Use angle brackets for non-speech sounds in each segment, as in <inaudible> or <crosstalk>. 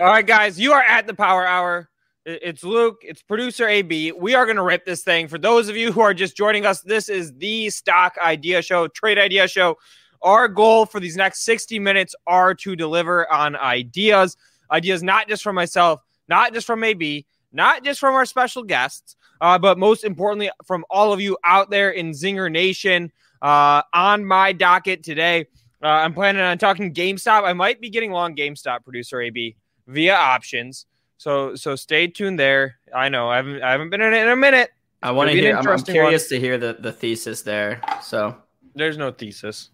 All right, guys, you are at the Power Hour. It's Luke, it's producer AB. We are going to rip this thing. For those of you who are just joining us, this is the stock idea show, trade idea show. Our goal for these next 60 minutes are to deliver on ideas, ideas not just from myself, not just from AB, not just from our special guests, uh, but most importantly, from all of you out there in Zinger Nation. Uh, on my docket today, uh, I'm planning on talking GameStop. I might be getting long GameStop, producer AB via options. So so stay tuned there. I know I haven't I haven't been in it in a minute. I want to hear. I'm, I'm curious one. to hear the the thesis there. So there's no thesis.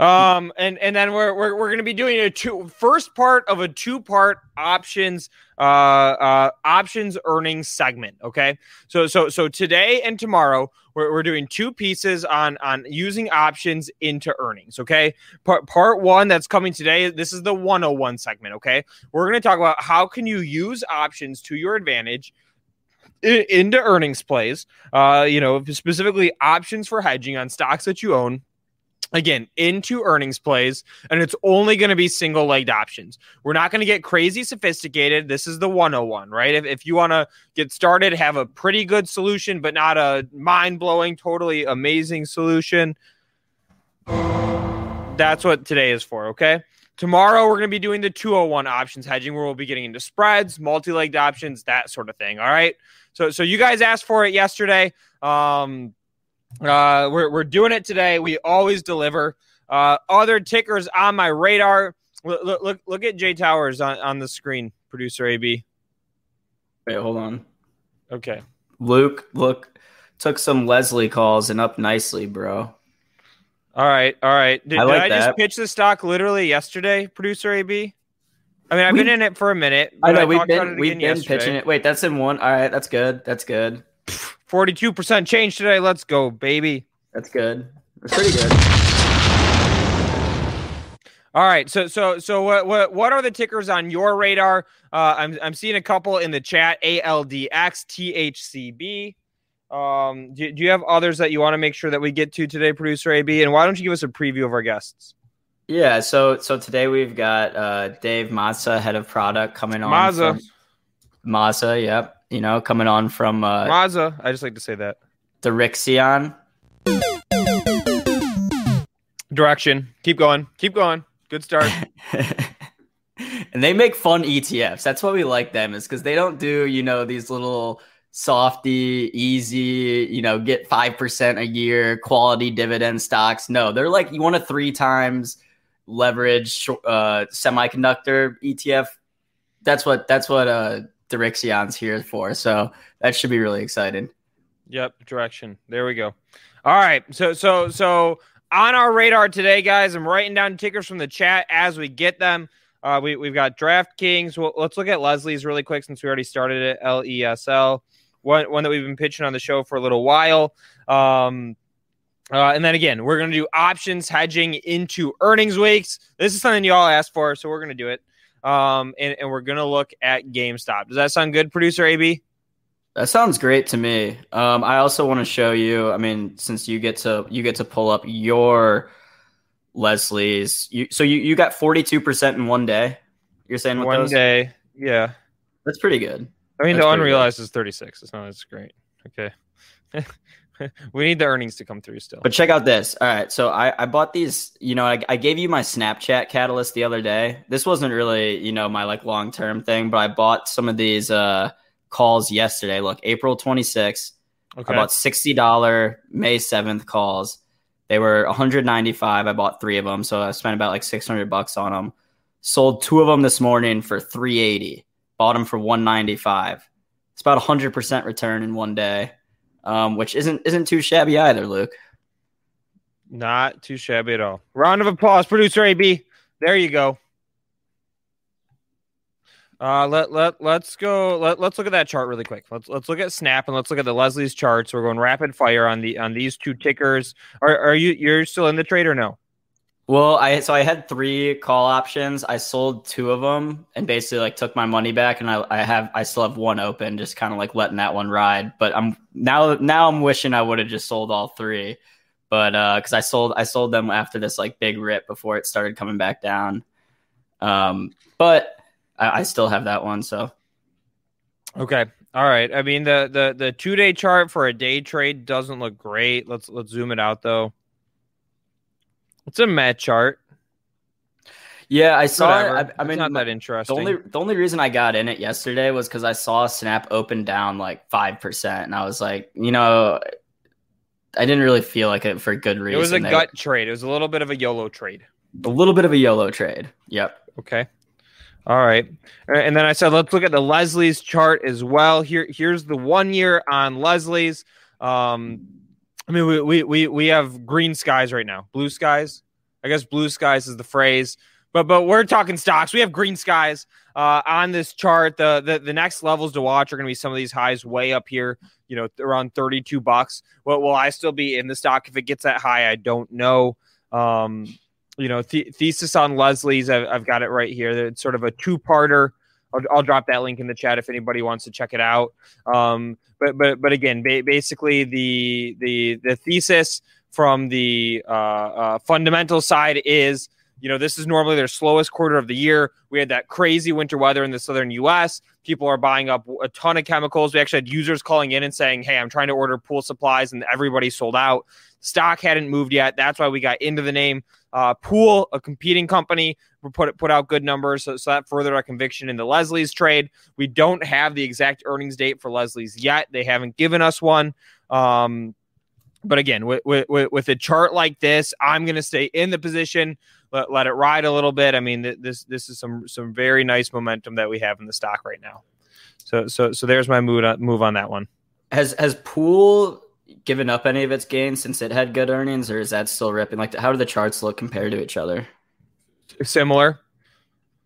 Um and and then we're we're, we're going to be doing a two first part of a two part options uh uh options earnings segment. Okay, so so so today and tomorrow we're, we're doing two pieces on on using options into earnings. Okay, part part one that's coming today. This is the 101 segment. Okay, we're going to talk about how can you use options to your advantage into earnings plays. Uh, you know, specifically options for hedging on stocks that you own again into earnings plays and it's only going to be single legged options. We're not going to get crazy sophisticated. This is the 101 right? If, if you want to get started have a pretty good solution but not a mind-blowing totally amazing solution that's what today is for okay? Tomorrow we're going to be doing the 201 options hedging where we'll be getting into spreads multi-legged options that sort of thing all right? So so you guys asked for it yesterday. Um uh, we're, we're doing it today. We always deliver. Uh, other tickers on my radar. Look, look, look, look at Jay Towers on, on the screen, producer AB. Wait, hold on. Okay. Luke, look, took some Leslie calls and up nicely, bro. All right, all right. Did I, like did I just pitch the stock literally yesterday, producer AB? I mean, I've we, been in it for a minute. I know I we've been we've been yesterday. pitching it. Wait, that's in one. All right, that's good. That's good. <laughs> 42% change today. Let's go, baby. That's good. That's pretty good. All right. So so so what what what are the tickers on your radar? Uh, I'm I'm seeing a couple in the chat. ALDX THCB. Um, do, do you have others that you want to make sure that we get to today, producer AB? And why don't you give us a preview of our guests? Yeah. So so today we've got uh, Dave Mazza, head of product, coming on. Mazza. Mazza. Yep you know, coming on from uh. I just like to say that. The Rixion. Direction. Keep going. Keep going. Good start. <laughs> and they make fun ETFs. That's why we like them, is because they don't do, you know, these little softy, easy, you know, get 5% a year quality dividend stocks. No, they're like, you want a three times leverage uh, semiconductor ETF. That's what, that's what, uh, Direxion's here for. So that should be really exciting. Yep, direction. There we go. All right. So so so on our radar today, guys, I'm writing down tickers from the chat as we get them. Uh, we, we've got DraftKings. Well, let's look at Leslie's really quick since we already started it. L E S L, one, one that we've been pitching on the show for a little while. Um, uh, and then again, we're going to do options hedging into earnings weeks. This is something you all asked for, so we're going to do it um, and, and we're going to look at GameStop. Does that sound good, producer AB? That sounds great to me. Um, I also want to show you. I mean, since you get to you get to pull up your Leslie's, you, so you, you got forty two percent in one day. You're saying one those? day, yeah, that's pretty good. I mean, that's the unrealized good. is thirty six. It's not. It's great. Okay. <laughs> <laughs> we need the earnings to come through still. But check out this. All right. So I, I bought these, you know, I, I gave you my Snapchat catalyst the other day. This wasn't really, you know, my like long term thing, but I bought some of these uh calls yesterday. Look, April 26th. Okay. I bought $60 May 7th calls. They were 195. I bought three of them. So I spent about like 600 bucks on them. Sold two of them this morning for 380. Bought them for 195. It's about 100% return in one day um, which isn't isn't too shabby either, Luke. Not too shabby at all. Round of applause, producer AB. There you go. Uh, let let let's go. Let, let's look at that chart really quick. Let's let's look at Snap and let's look at the Leslie's charts. We're going rapid fire on the on these two tickers. Are are you you're still in the trade or no? Well, I so I had three call options. I sold two of them and basically like took my money back, and I, I have I still have one open, just kind of like letting that one ride. But I'm now now I'm wishing I would have just sold all three, but uh, because I sold I sold them after this like big rip before it started coming back down. Um, but I, I still have that one. So okay, all right. I mean the the the two day chart for a day trade doesn't look great. Let's let's zoom it out though. It's a Met chart. Yeah, I saw it. I, I mean, not that interesting. The only the only reason I got in it yesterday was because I saw Snap open down like five percent, and I was like, you know, I didn't really feel like it for good reason. It was a they, gut trade. It was a little bit of a YOLO trade. A little bit of a YOLO trade. Yep. Okay. All right. And then I said, let's look at the Leslie's chart as well. Here, here's the one year on Leslie's. Um, I mean, we, we we we have green skies right now, blue skies. I guess blue skies is the phrase, but but we're talking stocks. We have green skies uh, on this chart. The, the the next levels to watch are going to be some of these highs way up here. You know, around thirty two bucks. Well, will I still be in the stock if it gets that high? I don't know. Um, you know, th- thesis on Leslie's. I've, I've got it right here. It's sort of a two parter. I'll, I'll, drop that link in the chat if anybody wants to check it out. Um, but but but again, ba- basically the the the thesis from the uh, uh, fundamental side is you know this is normally their slowest quarter of the year. We had that crazy winter weather in the southern U.S. People are buying up a ton of chemicals. We actually had users calling in and saying, "Hey, I'm trying to order pool supplies," and everybody sold out. Stock hadn't moved yet. That's why we got into the name. Uh, Pool, a competing company, put put out good numbers, so, so that furthered our conviction in the Leslie's trade. We don't have the exact earnings date for Leslie's yet; they haven't given us one. Um, but again, with, with, with a chart like this, I'm going to stay in the position, let, let it ride a little bit. I mean, this this is some some very nice momentum that we have in the stock right now. So so so there's my mood on, move on that one. Has has Pool given up any of its gains since it had good earnings, or is that still ripping? Like, how do the charts look compared to each other? Similar.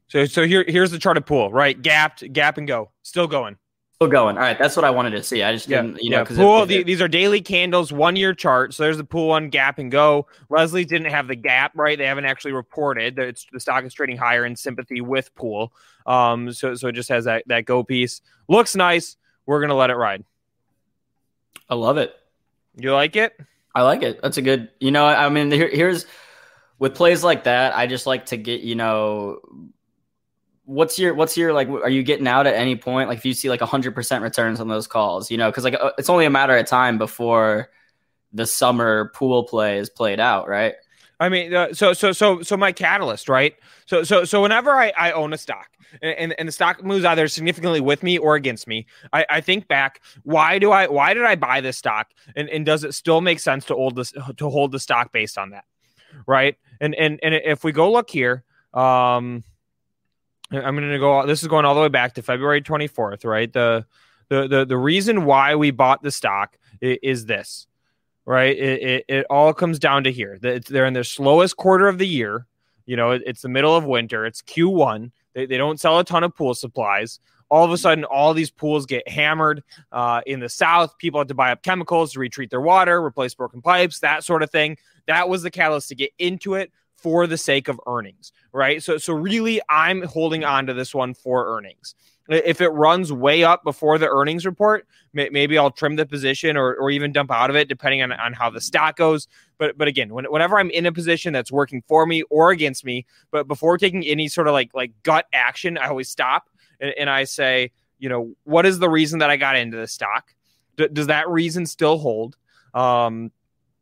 So, so here, here's the chart of pool, right? Gapped, gap, and go. Still going. Still going. All right, that's what I wanted to see. I just didn't, yeah, you know, yeah. Pool. the, these are daily candles, one year chart. So there's the pool one, gap, and go. Leslie didn't have the gap, right? They haven't actually reported that it's the stock is trading higher in sympathy with pool. Um, so so it just has that that go piece. Looks nice. We're gonna let it ride. I love it. You like it? I like it. That's a good. You know, I mean, here, here's with plays like that. I just like to get you know. What's your what's your like? Are you getting out at any point? Like if you see like hundred percent returns on those calls, you know, because like uh, it's only a matter of time before the summer pool play is played out, right? I mean, uh, so so so so my catalyst, right? So so so whenever I, I own a stock and, and the stock moves either significantly with me or against me, I, I think back, why do I why did I buy this stock? And, and does it still make sense to hold this to hold the stock based on that? Right. And and and if we go look here, um I'm gonna go this is going all the way back to February 24th, right? The the the, the reason why we bought the stock is, is this right? It, it, it, all comes down to here. They're in their slowest quarter of the year. You know, it's the middle of winter. It's Q1. They, they don't sell a ton of pool supplies. All of a sudden, all these pools get hammered. Uh, in the South, people have to buy up chemicals to retreat their water, replace broken pipes, that sort of thing. That was the catalyst to get into it for the sake of earnings, right? So, so really, I'm holding on to this one for earnings. If it runs way up before the earnings report, maybe I'll trim the position or, or even dump out of it, depending on, on how the stock goes. But but again, when, whenever I'm in a position that's working for me or against me, but before taking any sort of like like gut action, I always stop and, and I say, you know, what is the reason that I got into the stock? D- does that reason still hold? Um,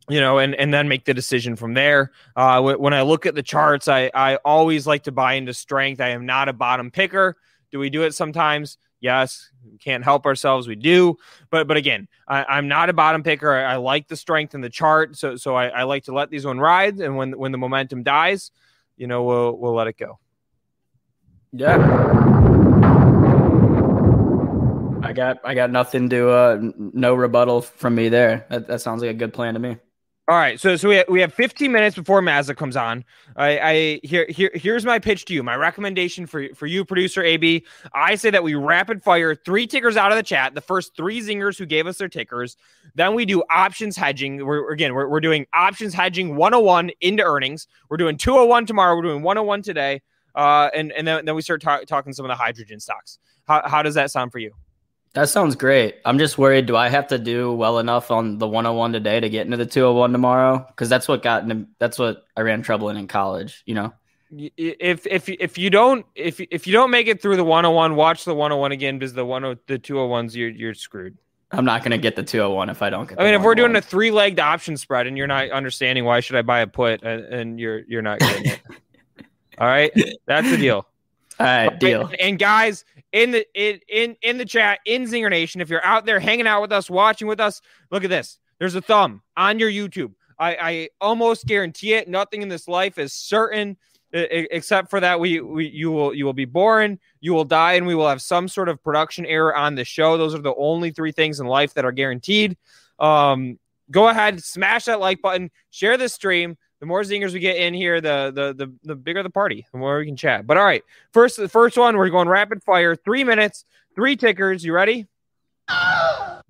you know, and and then make the decision from there. Uh, when I look at the charts, I I always like to buy into strength. I am not a bottom picker. Do we do it sometimes? Yes, we can't help ourselves. We do, but but again, I, am not a bottom picker. I, I, like the strength in the chart, so so I, I, like to let these one ride, and when when the momentum dies, you know, we'll we'll let it go. Yeah, I got I got nothing to uh no rebuttal from me there. That, that sounds like a good plan to me. All right, so so we have, we have 15 minutes before Mazza comes on. I, I here here here's my pitch to you. My recommendation for for you, producer AB. I say that we rapid fire three tickers out of the chat. The first three zingers who gave us their tickers. Then we do options hedging. We're again we're, we're doing options hedging 101 into earnings. We're doing 201 tomorrow. We're doing 101 today. Uh, and and then, then we start ta- talking some of the hydrogen stocks. How how does that sound for you? That sounds great. I'm just worried. Do I have to do well enough on the 101 today to get into the 201 tomorrow? Because that's what got into, that's what I ran trouble in in college. You know, if if if you don't if if you don't make it through the 101, watch the 101 again because the one the 201s you're you're screwed. I'm not gonna get the 201 if I don't get. I mean, if we're doing a three legged option spread and you're not understanding why should I buy a put and, and you're you're not getting it. <laughs> All right, that's the deal. All right, deal. And, and guys, in the in, in in the chat in Zinger Nation, if you're out there hanging out with us, watching with us, look at this. There's a thumb on your YouTube. I, I almost guarantee it. Nothing in this life is certain, except for that we, we you will you will be born, you will die, and we will have some sort of production error on the show. Those are the only three things in life that are guaranteed. Um, go ahead, smash that like button, share this stream the more zingers we get in here, the the the, the bigger the party, the more we can chat. But all right, first the first one, we're going rapid fire, three minutes, three tickers. You ready? all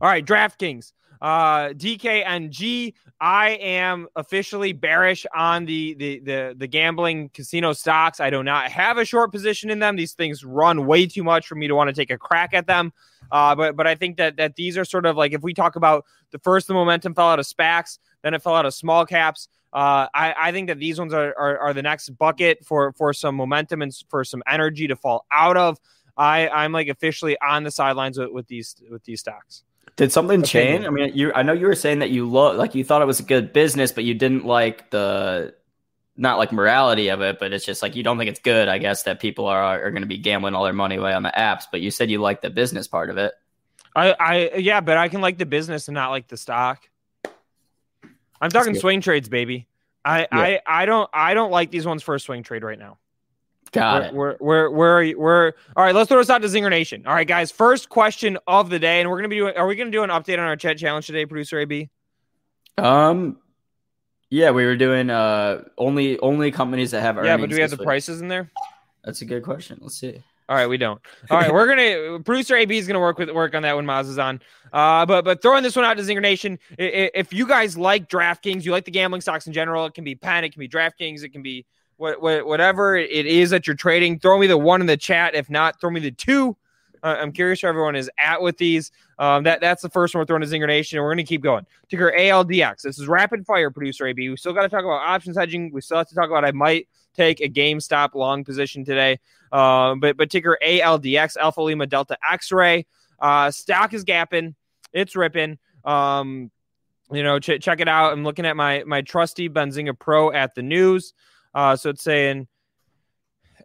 right, DraftKings. Uh, DKNG. I am officially bearish on the, the the the gambling casino stocks. I do not have a short position in them. These things run way too much for me to want to take a crack at them. Uh, but but I think that that these are sort of like if we talk about the first the momentum fell out of SPACs, then it fell out of small caps. Uh, I, I think that these ones are, are, are the next bucket for for some momentum and for some energy to fall out of. I I'm like officially on the sidelines with, with these with these stocks. Did something change? I mean, you I know you were saying that you look like you thought it was a good business, but you didn't like the not like morality of it, but it's just like you don't think it's good, I guess, that people are are going to be gambling all their money away on the apps. But you said you like the business part of it. I, I yeah, but I can like the business and not like the stock. I'm talking swing trades, baby. I, yeah. I I don't I don't like these ones for a swing trade right now. Got we're, it. We're we're we're we're all right. Let's throw this out to Zinger Nation. All right, guys. First question of the day, and we're gonna be doing. Are we gonna do an update on our chat challenge today, producer AB? Um, yeah, we were doing uh only only companies that have earnings. Yeah, but do we have the week. prices in there? That's a good question. Let's see. All right, we don't. All right, we're gonna <laughs> producer AB is gonna work with work on that when Maz is on. Uh, but but throwing this one out to Zinger Nation, if you guys like DraftKings, you like the gambling stocks in general, it can be Penn, it can be DraftKings, it can be what, what whatever it is that you're trading. Throw me the one in the chat. If not, throw me the two. Uh, I'm curious where everyone is at with these. Um, that that's the first one we're throwing to Zinger Nation, and we're going to keep going. Ticker ALDX. This is rapid fire, producer AB. We still got to talk about options hedging. We still have to talk about I might take a GameStop long position today. Uh, but but ticker ALDX, Alpha Lima Delta X Ray. Uh, stock is gapping. It's ripping. Um, you know, ch- check it out. I'm looking at my my trusty Benzinga Pro at the news. Uh, so it's saying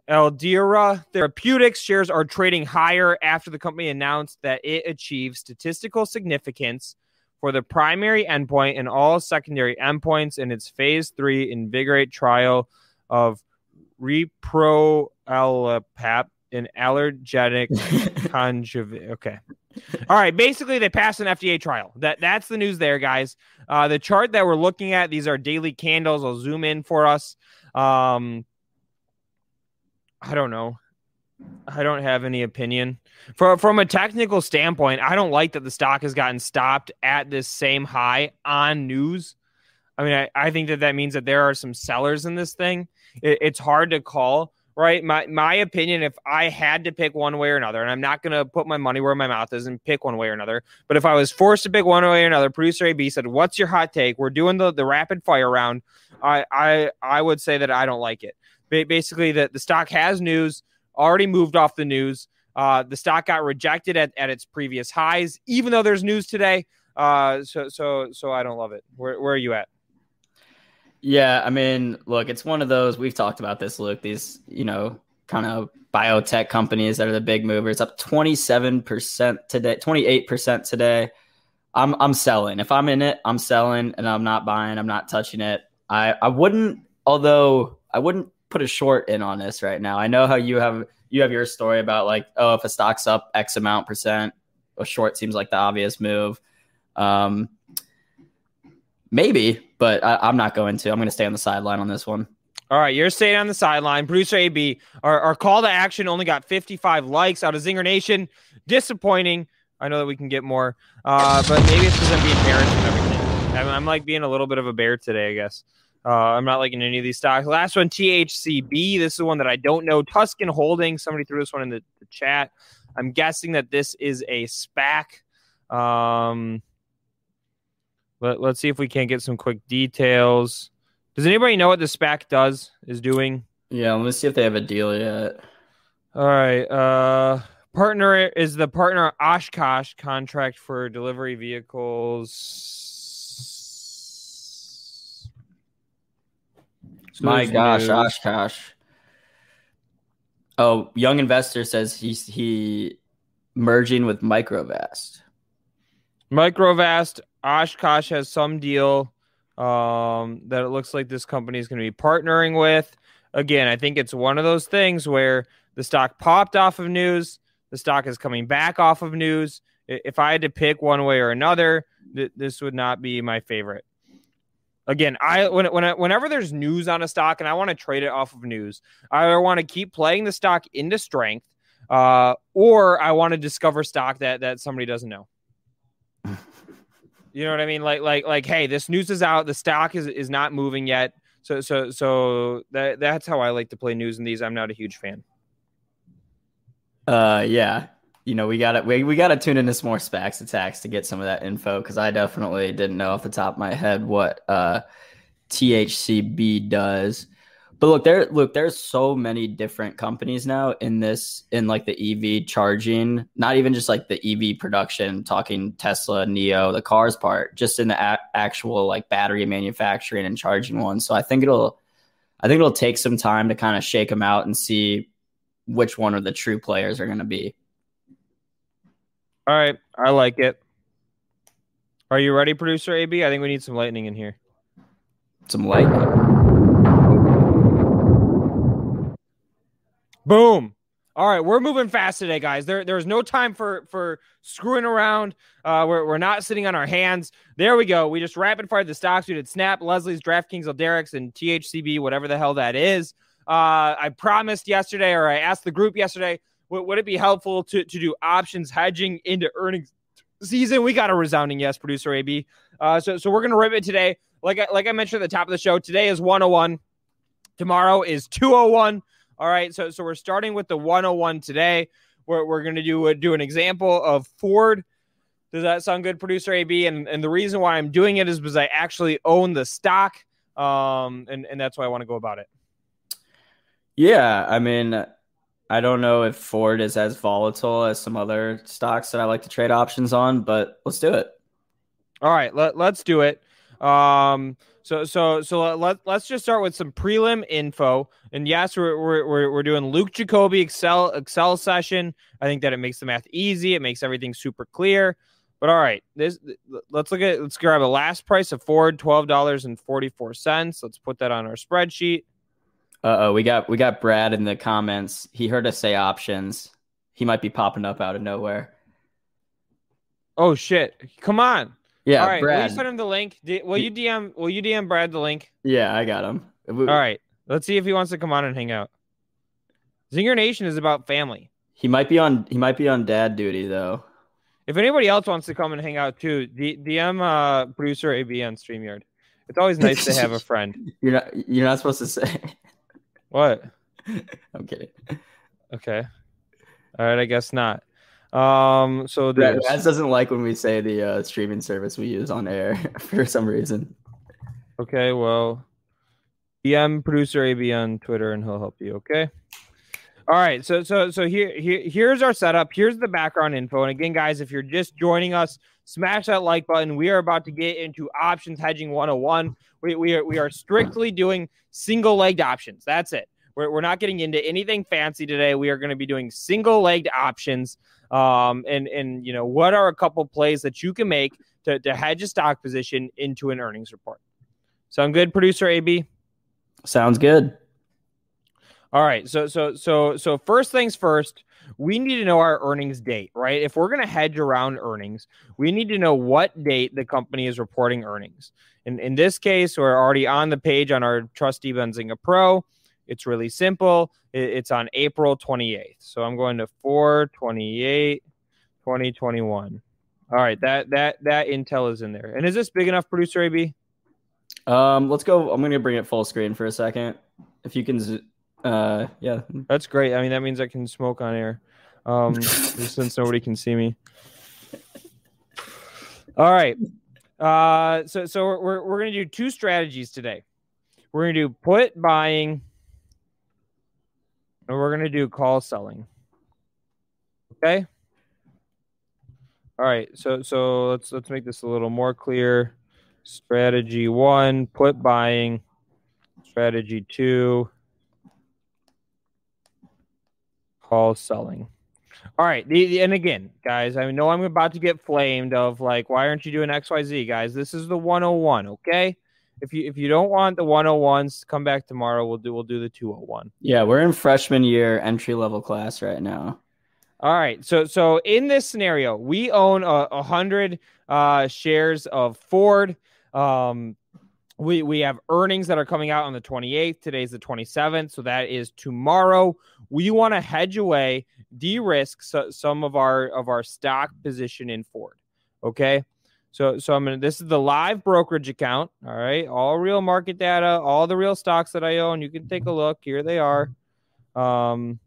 Aldeyra Therapeutics shares are trading higher after the company announced that it achieved statistical significance for the primary endpoint and all secondary endpoints in its phase three invigorate trial of reproxalap in allergenic <laughs> conjunctivitis. Okay. All right. Basically, they passed an FDA trial. That that's the news there, guys. Uh, the chart that we're looking at, these are daily candles. I'll zoom in for us. Um, I don't know. I don't have any opinion. For, from a technical standpoint, I don't like that the stock has gotten stopped at this same high on news. I mean, I, I think that that means that there are some sellers in this thing. It, it's hard to call, right? My my opinion, if I had to pick one way or another, and I'm not going to put my money where my mouth is and pick one way or another, but if I was forced to pick one way or another, producer AB said, "What's your hot take?" We're doing the the rapid fire round. I I I would say that I don't like it basically that the stock has news already moved off the news. Uh, the stock got rejected at, at its previous highs, even though there's news today. Uh, so so so I don't love it. Where where are you at? Yeah, I mean, look, it's one of those we've talked about this, Luke. These, you know, kind of biotech companies that are the big movers, up 27% today, 28% today. I'm I'm selling. If I'm in it, I'm selling and I'm not buying, I'm not touching it. I I wouldn't although I wouldn't put a short in on this right now. I know how you have you have your story about like, oh, if a stock's up X amount percent, a short seems like the obvious move. Um, maybe, but I, am not going to. I'm going to stay on the sideline on this one. All right, you're staying on the sideline. Producer AB, our, our call to action only got 55 likes out of Zinger Nation. Disappointing. I know that we can get more, uh, but maybe it's because I'm being bearish and everything. I'm, I'm, like being a little bit of a bear today, I guess. Uh, I'm not liking any of these stocks. Last one, THCB. This is one that I don't know. Tuscan Holding. Somebody threw this one in the, the chat. I'm guessing that this is a SPAC. Um, let, let's see if we can't get some quick details. Does anybody know what the SPAC does is doing? Yeah, let me see if they have a deal yet. All right. Uh partner is the partner Oshkosh contract for delivery vehicles. So My gosh, news. Oshkosh. Oh, young investor says he's he merging with Microvast. Microvast Oshkosh has some deal um, that it looks like this company is going to be partnering with. Again, I think it's one of those things where the stock popped off of news, the stock is coming back off of news. If I had to pick one way or another, th- this would not be my favorite. Again, I when when whenever there's news on a stock and I want to trade it off of news, I want to keep playing the stock into strength, uh, or I want to discover stock that that somebody doesn't know. <laughs> You know what I mean? Like like like hey, this news is out, the stock is is not moving yet. So so so that that's how I like to play news in these. I'm not a huge fan. Uh yeah. You know, we gotta we, we gotta tune into some more SPACs attacks to get some of that info because I definitely didn't know off the top of my head what uh THCB does. But look, there look, there's so many different companies now in this in like the EV charging, not even just like the EV production, talking Tesla, NIO, the cars part, just in the a- actual like battery manufacturing and charging one. So I think it'll I think it'll take some time to kind of shake them out and see which one of the true players are going to be. All right, I like it. Are you ready, producer AB? I think we need some lightning in here. Some lightning. Boom. All right, we're moving fast today, guys. There, there's no time for for screwing around. Uh, we're, we're not sitting on our hands. There we go. We just rapid fired the stocks. We did Snap, Leslie's, DraftKings, Alderix, and THCB, whatever the hell that is. Uh, I promised yesterday, or I asked the group yesterday, would, it be helpful to to do options hedging into earnings season? We got a resounding yes, producer AB. Uh, so so we're gonna rip it today. Like I, like I mentioned at the top of the show, today is 101. Tomorrow is 201. All right, so so we're starting with the 101 today. We're, we're going to do a, do an example of Ford. Does that sound good, producer AB? And and the reason why I'm doing it is because I actually own the stock, um, and and that's why I want to go about it. Yeah, I mean, I don't know if Ford is as volatile as some other stocks that I like to trade options on, but let's do it. All right, let, let's do it. Um, so so so let let's just start with some prelim info. And yes, we're we're we're doing Luke Jacobi Excel Excel session. I think that it makes the math easy. It makes everything super clear. But all right, this let's look at let's grab a last price of Ford twelve dollars and forty four cents. Let's put that on our spreadsheet. Uh oh, we got we got Brad in the comments. He heard us say options. He might be popping up out of nowhere. Oh shit! Come on. Yeah, All right. Brad. Will you send him the link? will you DM? Will you DM Brad the link? Yeah, I got him. All right. Let's see if he wants to come on and hang out. Zinger Nation is about family. He might be on. He might be on dad duty though. If anybody else wants to come and hang out too, DM uh, producer AB on Streamyard. It's always nice to have a <laughs> friend. You're not. You're not supposed to say. What? <laughs> I'm kidding. Okay. All right. I guess not. Um, so Raz doesn't like when we say the uh, streaming service we use on air <laughs> for some reason. Okay, well, DM producer AB on Twitter, and he'll help you. Okay. All right, so so so here, here here's our setup. Here's the background info. And again, guys, if you're just joining us, smash that like button. We are about to get into options hedging 101. We, we, are, we are strictly doing single legged options. That's it. We're, we're not getting into anything fancy today. We are going to be doing single legged options. Um, and, and, you know, what are a couple plays that you can make to, to hedge a stock position into an earnings report? Sound good, producer AB? Sounds good. All right. So so so so first things first, we need to know our earnings date, right? If we're going to hedge around earnings, we need to know what date the company is reporting earnings. And in this case, we're already on the page on our Trusty Benzinga Pro. It's really simple. It's on April 28th. So I'm going to 428 2021. All right, that that that intel is in there. And is this big enough, producer AB? Um, let's go. I'm going to bring it full screen for a second. If you can uh, yeah, that's great. I mean, that means I can smoke on air, um, <laughs> since nobody can see me. All right. Uh, so so we're we're gonna do two strategies today. We're gonna do put buying, and we're gonna do call selling. Okay. All right. So so let's let's make this a little more clear. Strategy one: put buying. Strategy two: call selling. All right. The, the, and again, guys, I know I'm about to get flamed of like, why aren't you doing XYZ, guys? This is the 101, okay? If you if you don't want the 101s, come back tomorrow. We'll do we'll do the 201. Yeah, we're in freshman year entry level class right now. All right. So so in this scenario, we own a, a hundred uh, shares of Ford. Um, we we have earnings that are coming out on the 28th. Today's the 27th, so that is tomorrow. We want to hedge away, de-risk so, some of our of our stock position in Ford. Okay, so so I'm gonna. This is the live brokerage account. All right, all real market data, all the real stocks that I own. You can take a look. Here they are. Um,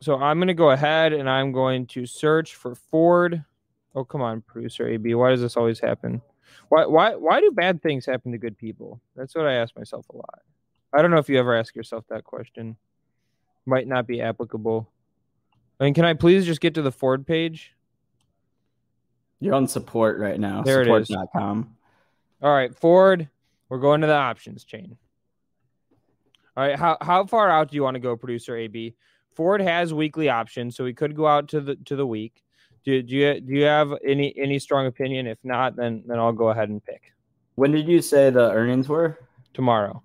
so I'm gonna go ahead and I'm going to search for Ford. Oh come on, producer AB. Why does this always happen? Why why why do bad things happen to good people? That's what I ask myself a lot. I don't know if you ever ask yourself that question. Might not be applicable. I mean, can I please just get to the Ford page? You're on support right now. There support.com. it is. All right, Ford. We're going to the options chain. All right, how how far out do you want to go, producer AB? Ford has weekly options, so we could go out to the to the week. Do, do you do you have any any strong opinion? If not, then then I'll go ahead and pick. When did you say the earnings were? Tomorrow.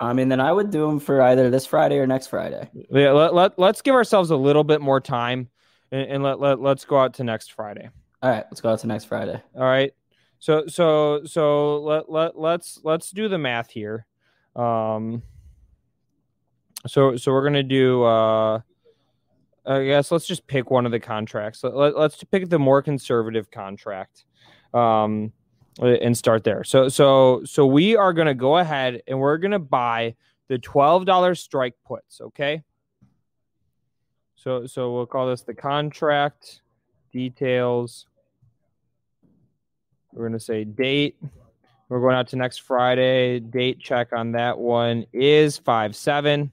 I mean, then I would do them for either this Friday or next Friday. Yeah, let, let, let's give ourselves a little bit more time and, and let, let, let's go out to next Friday. All right, let's go out to next Friday. All right. So so so let, let let's let's do the math here. Um so so we're gonna do uh I guess let's just pick one of the contracts. Let, us pick the more conservative contract, um, and start there. So so so we are going to go ahead and we're going to buy the twelve dollars strike puts. Okay. So so we'll call this the contract details. We're going to say date. We're going out to next Friday. Date check on that one is 5 7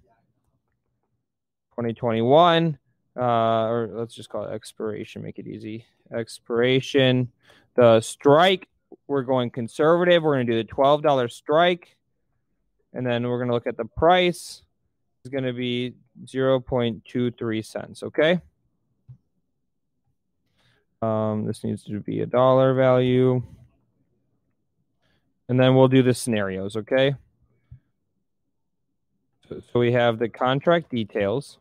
2021 uh, or let's just call it expiration, make it easy. Expiration. The strike, we're going conservative. We're going to do the $12 strike. And then we're going to look at the price. It's going to be 0.23 cents. Okay. Um, this needs to be a dollar value. And then we'll do the scenarios. Okay. So, so we have the contract details.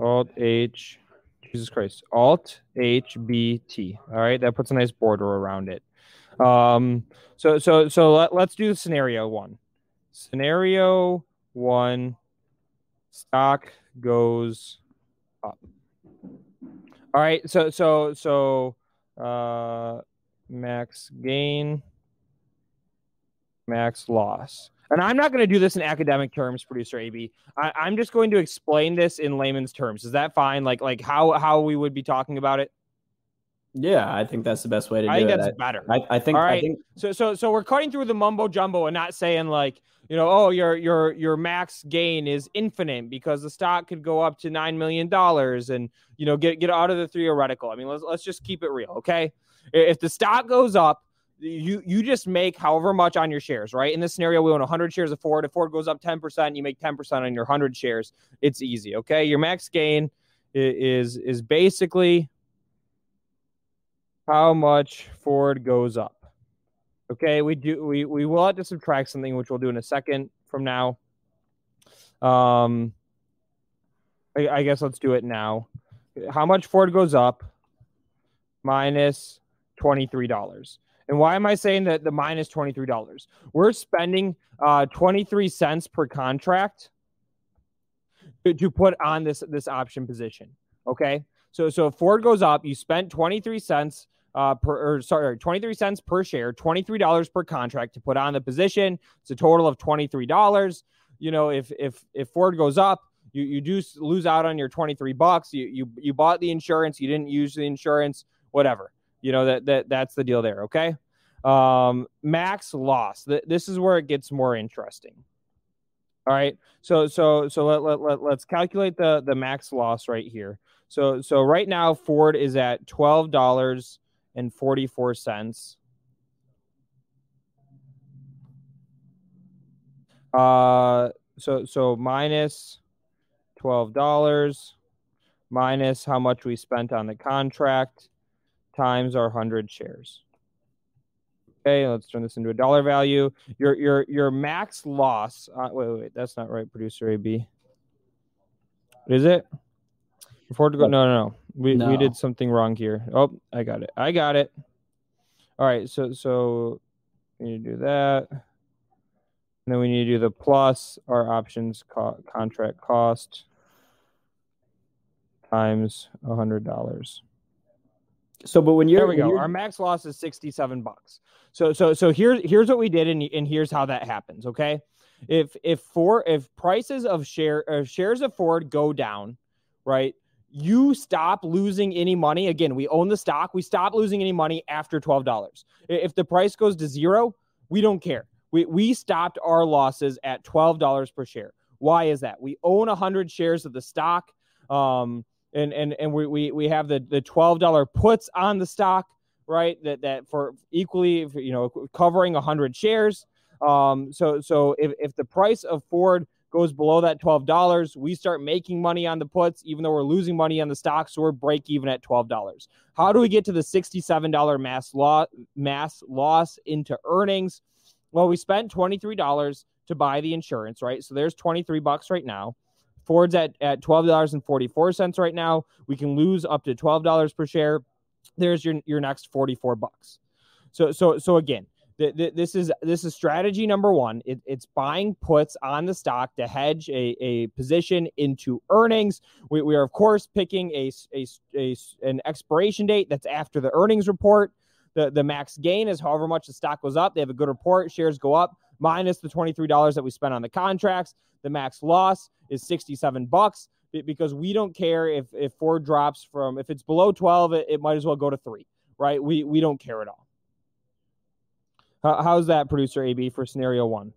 Alt H, Jesus Christ, Alt H B T. All right, that puts a nice border around it. Um, so so so let, let's do scenario one. Scenario one, stock goes. All right, so so so uh, max gain, max loss and I'm not going to do this in academic terms, producer AB. I, I'm just going to explain this in layman's terms. Is that fine? Like like how how we would be talking about it? Yeah, I think that's the best way to I do think it. that's better. I, I think. All I think So so so we're cutting through the mumbo jumbo and not saying like, you know, oh your your your max gain is infinite because the stock could go up to nine million dollars and you know get get out of the theoretical. I mean, let's let's just keep it real, okay? If the stock goes up, you you just make however much on your shares, right? In this scenario, we own 100 shares of Ford. If Ford goes up 10%, you make 10% on your 100 shares. It's easy, okay? Your max gain is is basically how much Ford goes up. Okay, we do we we will have to subtract something, which we'll do in a second from now. Um, I, I guess let's do it now. How much Ford goes up minus twenty three dollars. And why am I saying that the minus twenty three dollars? We're spending uh, twenty three cents per contract to, to put on this this option position. Okay, so so if Ford goes up, you spent twenty three cents uh, per or sorry, 23 cents per share, $23 per contract to put on the position. It's a total of $23. You know, if if if Ford goes up, you, you do lose out on your 23 bucks. You you you bought the insurance, you didn't use the insurance, whatever. You know that that that's the deal there, okay? Um max loss. Th- this is where it gets more interesting. All right. So so so let, let, let let's calculate the the max loss right here. So so right now Ford is at twelve dollars and forty four cents. Uh, so so minus twelve dollars minus how much we spent on the contract times our hundred shares. Okay, let's turn this into a dollar value. Your your your max loss. Uh, wait, wait, wait, that's not right, producer AB. Is it? Go, no, no, no. We we did something wrong here. Oh, I got it. I got it. All right, so so we need to do that. And then we need to do the plus our options co- contract cost times a hundred dollars. so. But when you're There we go. Our max loss is 67 bucks. So so so here's here's what we did and, and here's how that happens, okay? If if for if prices of share uh, shares of Ford go down, right? You stop losing any money. Again, we own the stock. We stop losing any money after $12. If the price goes to 0, we don't care. We we stopped our losses at $12 per share. Why is that? We own 100 shares of the stock. Um and and and we we, we have the the $12 puts on the stock right? That that for equally, you know, covering hundred shares. Um, so so if if the price of Ford goes below that twelve dollars, we start making money on the puts, even though we're losing money on the stocks, So we're break even at twelve dollars. How do we get to the sixty-seven dollar mass loss mass loss into earnings? Well, we spent twenty three dollars to buy the insurance, right? So there's twenty three bucks right now. Ford's at at twelve dollars and forty four cents right now. We can lose up to twelve dollars per share there's your your next 44 bucks so so so again this is this is strategy number one. It, it's buying puts on the stock to hedge a, a position into earnings. We, we are of course picking a, a a an expiration date that's after the earnings report. The the max gain is however much the stock goes up. They have a good report. Shares go up minus the $23 that we spent on the contracts. The max loss is 67 bucks because we don't care if if Ford drops from if it's below 12 it, it might as well go to 3 right? We we don't care at all How, how's that producer AB for scenario 1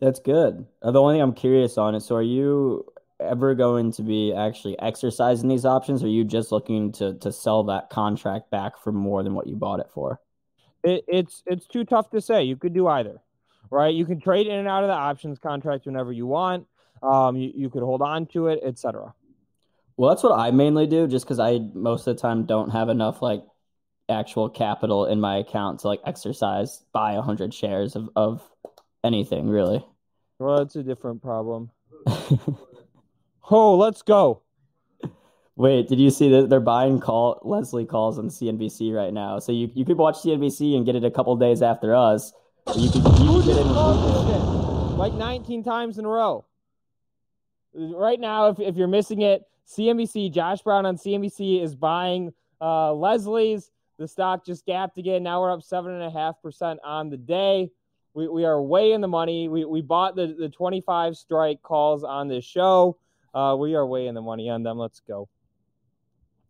That's good. Uh, the only thing I'm curious on is so are you ever going to be actually exercising these options? Or are you just looking to to sell that contract back for more than what you bought it for? it, it's it's too tough to say you could do either right you can trade in and out of the options contract whenever you want um you, you could hold on to it etc Well, that's what I mainly do, just because I most of the time don't have enough like actual capital in my account to like exercise buy a hundred shares of, of anything really. well it's a different problem <laughs> oh let's go Wait, did you see that they're buying call Leslie calls on CNBC right now? So you, you could watch CNBC and get it a couple days after us. You could, you could get just in called this shit? Like 19 times in a row. Right now, if, if you're missing it, CNBC, Josh Brown on CNBC is buying uh, Leslie's. The stock just gapped again. Now we're up 7.5% on the day. We, we are way in the money. We, we bought the, the 25 strike calls on this show. Uh, we are way in the money on them. Let's go.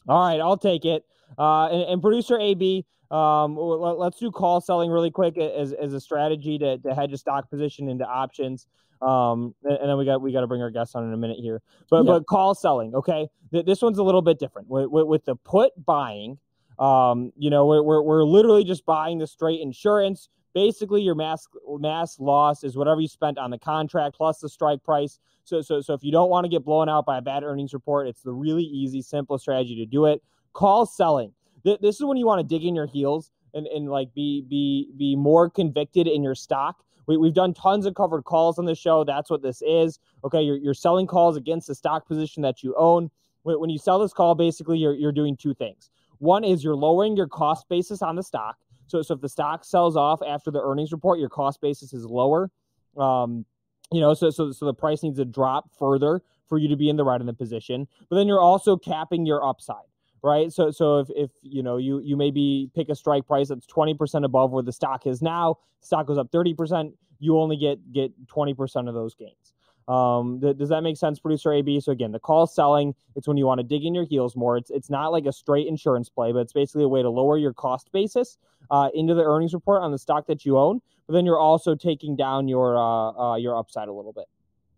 All right, I'll take it. Uh, and, and producer AB, um, let, us do call selling really quick as, as a strategy to, to hedge a stock position into options. Um, and, and then we got we got to bring our guests on in a minute here. But but call selling, okay. This one's a little bit different with, with, with the put buying. Um, you know, we're, we're, we're literally just buying the straight insurance. Basically, your mass mass loss is whatever you spent on the contract plus the strike price. So so so if you don't want to get blown out by a bad earnings report, it's the really easy, simple strategy to do it. Call selling. Th- this is when you want to dig in your heels and, and like be be be more convicted in your stock. We, we've done tons of covered calls on the show. That's what this is. Okay, you're, you're selling calls against the stock position that you own. When, when you sell this call, basically you're, you're doing two things. One is you're lowering your cost basis on the stock. So, so if the stock sells off after the earnings report, your cost basis is lower. Um, you know, so so so the price needs to drop further for you to be in the right in the position. But then you're also capping your upside right? So so if if you know you you maybe pick a strike price that's 20% above where the stock is now, stock goes up 30%, you only get get 20% of those gains. Um, th- does that make sense, producer AB? So again, the call selling, it's when you want to dig in your heels more. It's it's not like a straight insurance play, but it's basically a way to lower your cost basis uh, into the earnings report on the stock that you own. But then you're also taking down your uh, uh, your upside a little bit.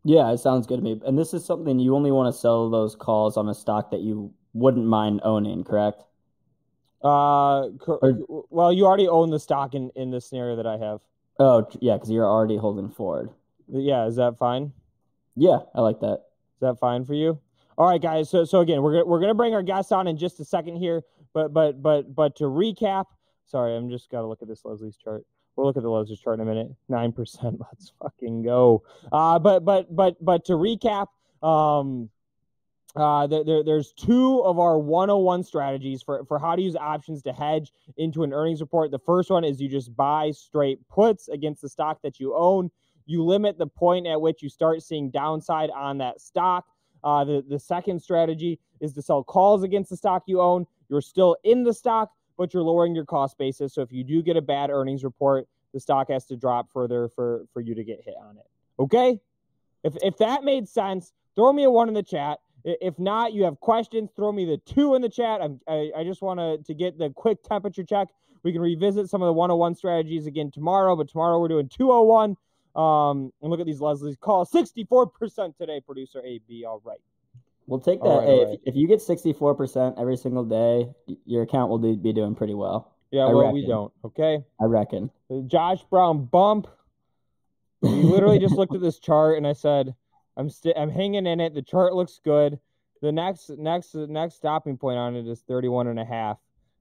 Yeah, it sounds good to me. And this is something you only want to sell those calls on a stock that you wouldn't mind owning, correct? Uh, or, well, you already own the stock in in the scenario that I have. Oh, yeah, because you're already holding forward. Yeah, is that fine? Yeah, I like that. Is that fine for you? All right, guys. So so again, we're we're gonna bring our guests on in just a second here, but but but but to recap, sorry, I'm just gotta look at this Leslie's chart. We'll look at the Leslie's chart in a minute. Nine percent. <laughs> Let's fucking go. Uh, but but but but to recap, um, uh, there, there's two of our 101 strategies for, for how to use options to hedge into an earnings report. The first one is you just buy straight puts against the stock that you own. You limit the point at which you start seeing downside on that stock. Uh, the, the second strategy is to sell calls against the stock you own. You're still in the stock, but you're lowering your cost basis. So if you do get a bad earnings report, the stock has to drop further for, for you to get hit on it. Okay? If, if that made sense, throw me a one in the chat. If not, you have questions, throw me the two in the chat. I'm, I, I just want to to get the quick temperature check. We can revisit some of the 101 strategies again tomorrow, but tomorrow we're doing 201. Um, and look at these Leslie's call 64% today, producer AB. All right. We'll take that. Right, hey, right. if, if you get 64% every single day, your account will do, be doing pretty well. Yeah, I well, reckon. we don't. Okay. I reckon. Josh Brown bump. We literally just looked at this chart and I said, I'm st- I'm hanging in it. The chart looks good. The next next next stopping point on it is 31 and a half.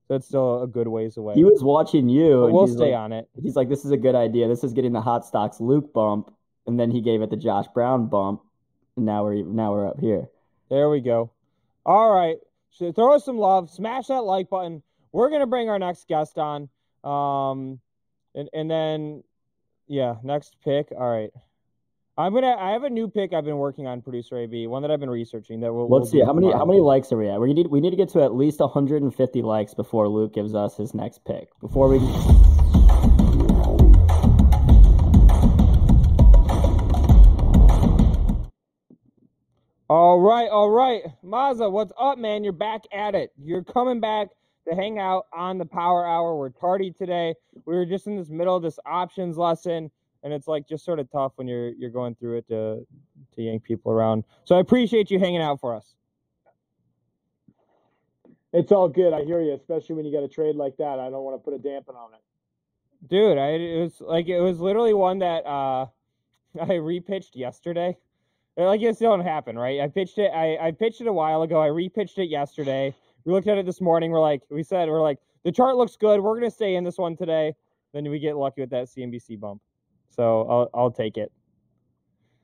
So it's still a good ways away. He was watching you. we'll stay like, on it. He's like, this is a good idea. This is getting the hot stocks Luke bump, and then he gave it the Josh Brown bump. And now we're now we're up here. There we go. All right. So throw us some love. Smash that like button. We're gonna bring our next guest on. Um, and and then yeah, next pick. All right. I'm gonna. I have a new pick I've been working on, producer AB, one that I've been researching. That we'll. Let's we'll see how many how many likes are we at? We need we need to get to at least 150 likes before Luke gives us his next pick. Before we. All right, all right, Mazza, what's up, man? You're back at it. You're coming back to hang out on the Power Hour. We're tardy today. We were just in this middle of this options lesson and it's like just sort of tough when you're you're going through it to to yank people around. So I appreciate you hanging out for us. It's all good. I hear you, especially when you got a trade like that. I don't want to put a dampen on it. Dude, I it was like it was literally one that uh <laughs> I repitched yesterday. Like this don't happen, right? I pitched it. I, I pitched it a while ago. I repitched it yesterday. We looked at it this morning. We're like, we said, we're like, the chart looks good. We're gonna stay in this one today. Then we get lucky with that CNBC bump. So I'll I'll take it.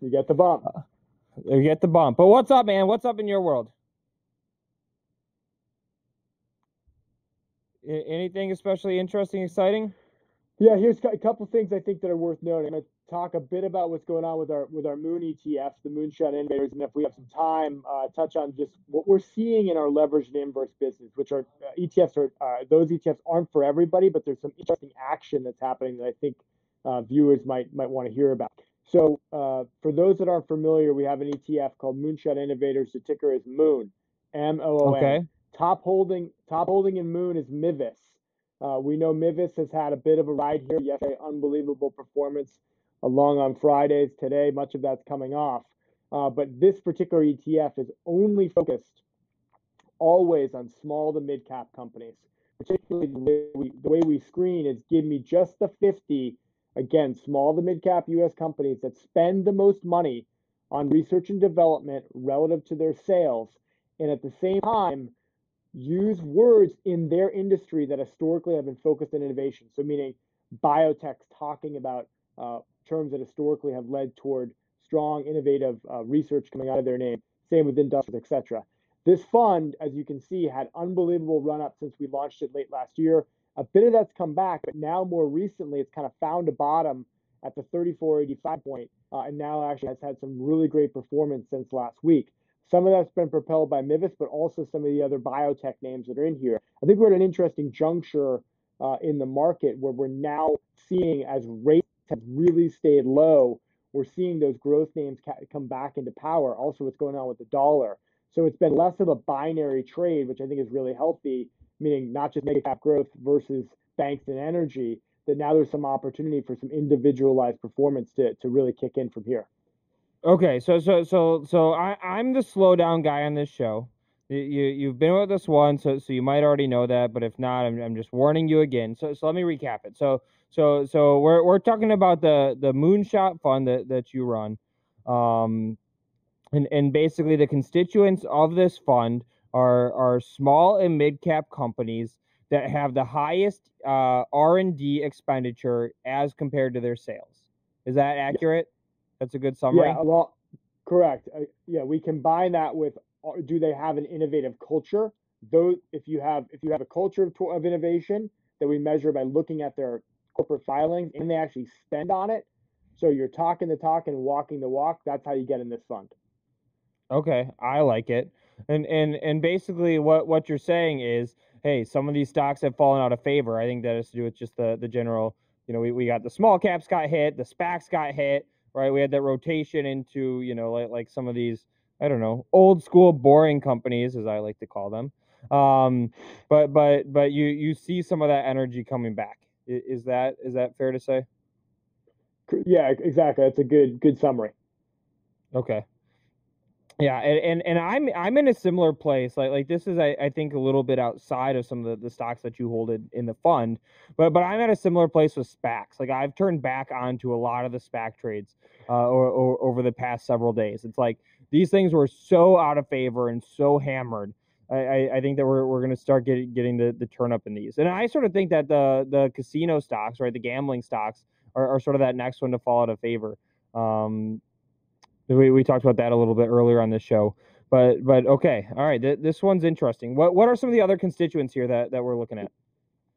You get the bump. Uh, you get the bump. But what's up, man? What's up in your world? anything especially interesting, exciting? Yeah, here's a couple things I think that are worth noting. I'm going to talk a bit about what's going on with our with our Moon ETFs, the Moonshot Innovators, and if we have some time, uh, touch on just what we're seeing in our leveraged inverse business, which are uh, ETFs are uh, those ETFs aren't for everybody, but there's some interesting action that's happening that I think uh, viewers might might want to hear about. So uh, for those that aren't familiar, we have an ETF called Moonshot Innovators. The ticker is Moon, M O O N. Okay. top holding top holding in Moon is MVIS. Uh, we know MVIS has had a bit of a ride here. Yesterday, unbelievable performance along on Fridays. Today, much of that's coming off. Uh, but this particular ETF is only focused always on small to mid cap companies. Particularly the way, we, the way we screen is give me just the 50, again, small to mid cap US companies that spend the most money on research and development relative to their sales. And at the same time, use words in their industry that historically have been focused on innovation. So, meaning biotechs talking about uh, terms that historically have led toward strong, innovative uh, research coming out of their name. Same with industrials, etc. This fund, as you can see, had unbelievable run up since we launched it late last year. A bit of that's come back, but now more recently, it's kind of found a bottom at the 34.85 point, uh, and now actually has had some really great performance since last week. Some of that's been propelled by MVIS, but also some of the other biotech names that are in here. I think we're at an interesting juncture uh, in the market where we're now seeing as rates have really stayed low, we're seeing those growth names ca- come back into power. Also, what's going on with the dollar. So it's been less of a binary trade, which I think is really healthy, meaning not just mega cap growth versus banks and energy, that now there's some opportunity for some individualized performance to, to really kick in from here. Okay, so so so so I I'm the slow down guy on this show. You you've been with us once, so so you might already know that, but if not, I'm I'm just warning you again. So so let me recap it. So so so we're we're talking about the the moonshot fund that that you run. Um and and basically the constituents of this fund are are small and mid cap companies that have the highest uh, R&D expenditure as compared to their sales. Is that accurate? That's a good summary. Yeah, well, correct. Uh, yeah, we combine that with uh, do they have an innovative culture? Those, if you have if you have a culture of, of innovation that we measure by looking at their corporate filings and they actually spend on it, so you're talking the talk and walking the walk. That's how you get in this fund. Okay, I like it. And and and basically what what you're saying is, hey, some of these stocks have fallen out of favor. I think that has to do with just the the general, you know, we, we got the small caps got hit, the SPACs got hit, right? We had that rotation into, you know, like like some of these, I don't know, old school boring companies, as I like to call them. Um, but but but you you see some of that energy coming back. Is that is that fair to say? Yeah, exactly. That's a good good summary. Okay. Yeah, and, and, and I'm I'm in a similar place. Like like this is I, I think a little bit outside of some of the, the stocks that you hold in, in the fund, but but I'm at a similar place with SPACs. Like I've turned back onto a lot of the SPAC trades uh, or, or, over the past several days. It's like these things were so out of favor and so hammered. I, I, think that we're, we're going to start getting getting the, the turn up in these, and I sort of think that the the casino stocks, right, the gambling stocks, are, are sort of that next one to fall out of favor. Um, we, we talked about that a little bit earlier on this show. But but okay, all right. Th- this one's interesting. What what are some of the other constituents here that, that we're looking at?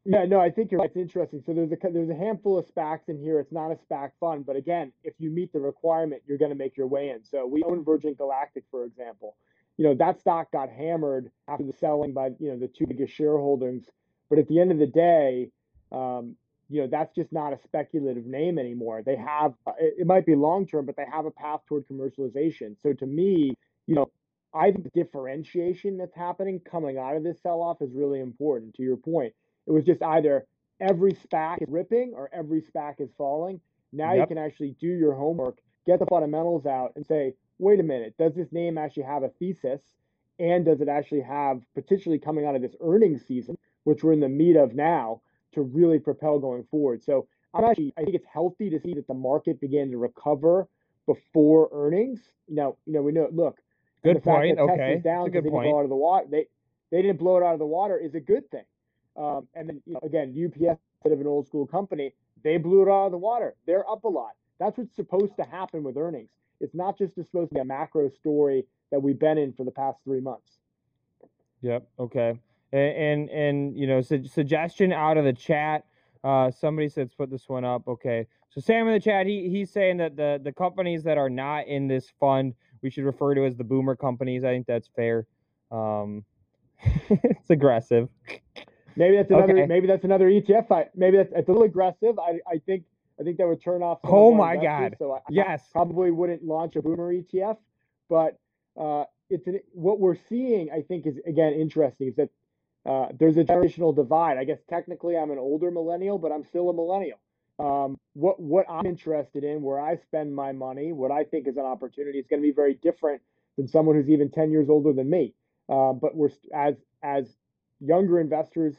Yeah, no, I think you're right. It's interesting. So there's a there's a handful of SPACs in here. It's not a SPAC fund, but again, if you meet the requirement, you're going to make your way in. So we own Virgin Galactic, for example. You know that stock got hammered after the selling by you know the two biggest shareholders. But at the end of the day, um, you know that's just not a speculative name anymore. They have uh, it, might be long term but they have a path toward commercialization. So to me you know i think the differentiation that's happening coming out of this sell off is really important to your point. It was just either every spac is ripping or every spac is falling. Now yep. you can actually do your homework get the fundamentals out and say wait a minute does this name actually have a thesis? And does it actually have potentially coming out of this earnings season which we're in the meat of now to really propel going forward. So I'm actually I think it's healthy to see that the market began to recover before earnings. Now, you know, we know look, good point. okay, down That's a good point. Blow out of the water. They they didn't blow it out of the water is a good thing. Um, and then you know, again, UPS instead of an old school company, they blew it out of the water. They're up a lot. That's what's supposed to happen with earnings. It's not just supposed to be a macro story that we've been in for the past three months. Yep. Okay and and, and you know su- suggestion out of the chat. Uh, somebody says put this one up. Okay, so Sam in the chat, he he's saying that the the companies that are not in this fund we should refer to as the boomer companies. I think that's fair. Um, <laughs> it's aggressive. Maybe that's another. Okay. Maybe that's another ETF. I, maybe that's it's a little aggressive. I I think I think that would turn off. oh my god! So I, yes, I probably wouldn't launch a boomer ETF, but uh, it's an, what we're seeing. I think is again interesting is that uh, there's a generational divide. I guess technically I'm an older millennial, but I'm still a millennial. Um, what what I'm interested in, where I spend my money, what I think is an opportunity, is going to be very different than someone who's even 10 years older than me. Uh, but we're as as younger investors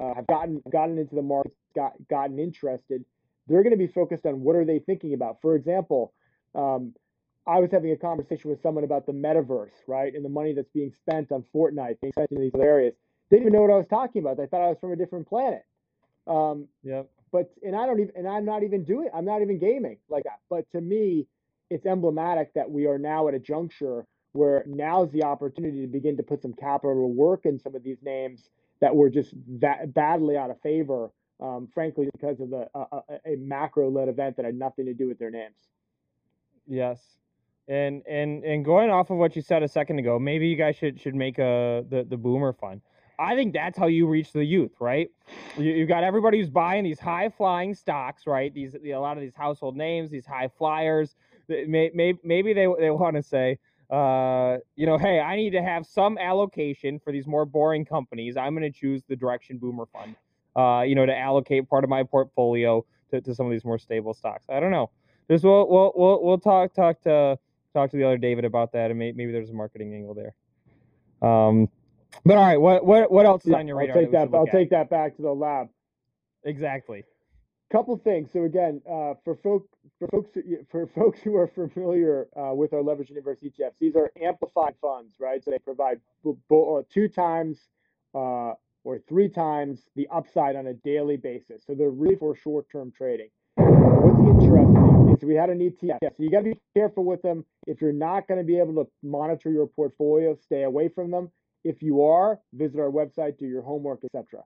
uh, have gotten gotten into the market, got gotten interested, they're going to be focused on what are they thinking about. For example, um, I was having a conversation with someone about the metaverse, right, and the money that's being spent on Fortnite, being spent in these areas. They didn't even know what I was talking about. They thought I was from a different planet. Um, Yep. but and I don't even and I'm not even doing I'm not even gaming like that. But to me, it's emblematic that we are now at a juncture where now's the opportunity to begin to put some capital to work in some of these names that were just va- badly out of favor, um, frankly, because of the, uh, a, a macro led event that had nothing to do with their names. Yes. And and and going off of what you said a second ago, maybe you guys should should make a the the boomer fund. I think that's how you reach the youth, right? You you got everybody who's buying these high flying stocks, right? These a lot of these household names, these high flyers. Maybe maybe they they want to say, uh, you know, hey, I need to have some allocation for these more boring companies. I'm going to choose the Direxion Boomer Fund, uh, you know, to allocate part of my portfolio to, to some of these more stable stocks. I don't know. Just we'll we'll we'll, we'll talk talk to talk to the other David about that, and may, maybe there's a marketing angle there. Um, but all right, what what what else is Yeah, on your radar? I'll take we that. I'll at? take that back to the lab. exactly. couple things. So again, uh, for folk for folks for <laughs> folks who are familiar uh, with our leverage universe ETFs, these are amplified funds, right? So they provide bo- bo- uh, two times uh, or three times the upside on a daily basis. So they're really for short-term trading. What's interesting is we had an ETF, so you got to be careful with them. If you're not going to be able to monitor your portfolio, stay away from them. If you are, visit our website, do your homework, etc.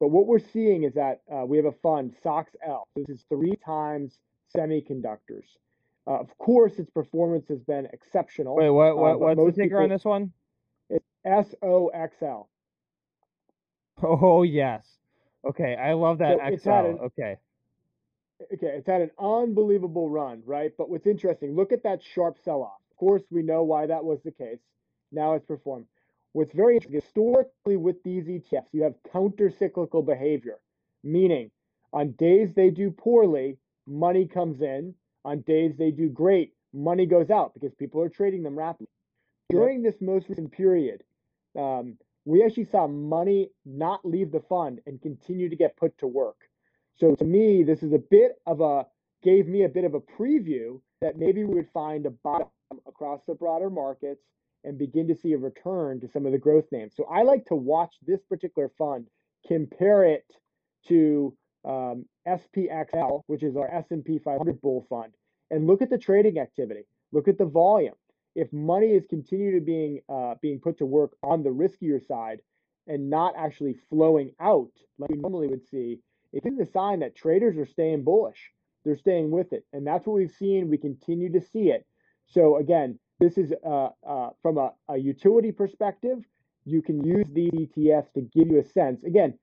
But what we're seeing is that uh, we have a fund, SOXL. This is three times semiconductors. Uh, of course, its performance has been exceptional. Wait, what Uh, what but what's the ticker on this one? It's SOXL. Oh yes. Okay, I love that So XL. an- okay. Okay, it's had an unbelievable run, right? But what's interesting, look at that sharp sell off. Of course, we know why that was the case. Now it's performed. What's very interesting, historically with these ETFs, you have counter cyclical behavior, meaning on days they do poorly, money comes in. On days they do great, money goes out because people are trading them rapidly. During this most recent period, um, we actually saw money not leave the fund and continue to get put to work. So to me, this is a bit of a gave me a bit of a preview that maybe we would find a bottom across the broader markets and begin to see a return to some of the growth names. So I like to watch this particular fund, compare it to um, SPXL, which is our S&P 500 bull fund, and look at the trading activity. Look at the volume. If money is continue to being uh, being put to work on the riskier side and not actually flowing out like we normally would see, it is a sign that traders are staying bullish. They're staying with it, and that's what we've seen. We continue to see it. So again, this is uh, uh, from a, a utility perspective. You can use these ETFs to give you a sense. Again,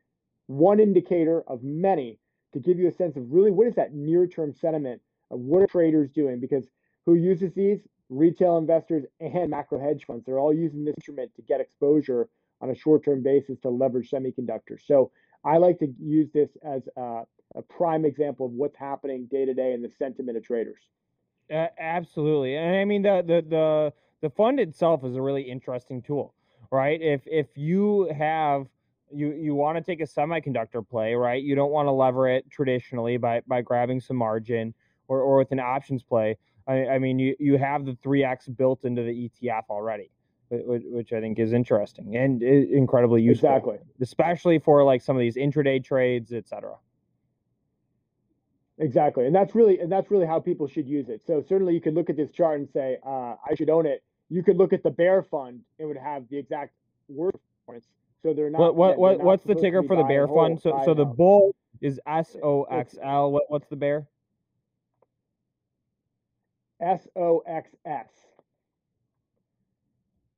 one indicator of many to give you a sense of really what is that near-term sentiment of what are traders doing? Because who uses these? Retail investors and macro hedge funds. They're all using this instrument to get exposure on a short-term basis to leverage semiconductors. So I like to use this as a, a prime example of what's happening day to day in the sentiment of traders. Uh, absolutely, and I mean the, the the the fund itself is a really interesting tool, right? If if you have you you want to take a semiconductor play, right? You don't want to lever it traditionally by by grabbing some margin or or with an options play. I, I mean, you you have the three x built into the ETF already, wh- wh- which I think is interesting and incredibly useful, Exactly. especially for like some of these intraday trades, etc. Exactly, and that's really and that's really how people should use it. So certainly you could look at this chart and say, uh, I should own it. You could look at the bear fund; it would have the exact word performance. So they're not. What what what not what's the ticker for the bear fund? So so the bull is S O X L. What what's the bear? S O X S.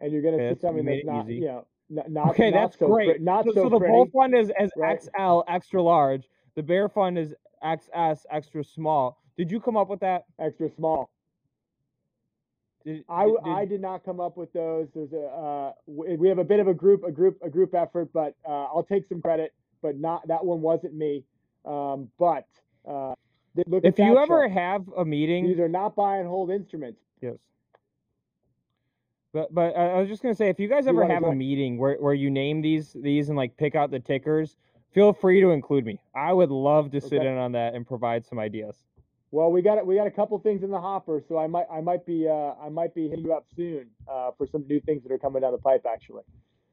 And you're going to Okay, see that's- something that's not, easy. you know, not Okay, not that's so great. not so, so, so the bull fund is, is right? XL extra large. The bear fund is XS extra small. Did you come up with that? extra small. Did, I, did- I did not come up with those. There's a uh, we have a bit of a group a group a group effort, but uh, I'll take some credit. But not that one wasn't me. Um, but uh, if you ever chart. have a meeting, these are not buy and hold instruments. Yes. But but I I was just gonna say, if you guys ever have a meeting where, where you name these these and like pick out the tickers, feel free to include me. I would love to sit Okay. in on that and provide some ideas. Well, we got we got a couple things in the hopper, so I might I might be uh, I might be hitting you up soon uh, for some new things that are coming down the pipe. Actually,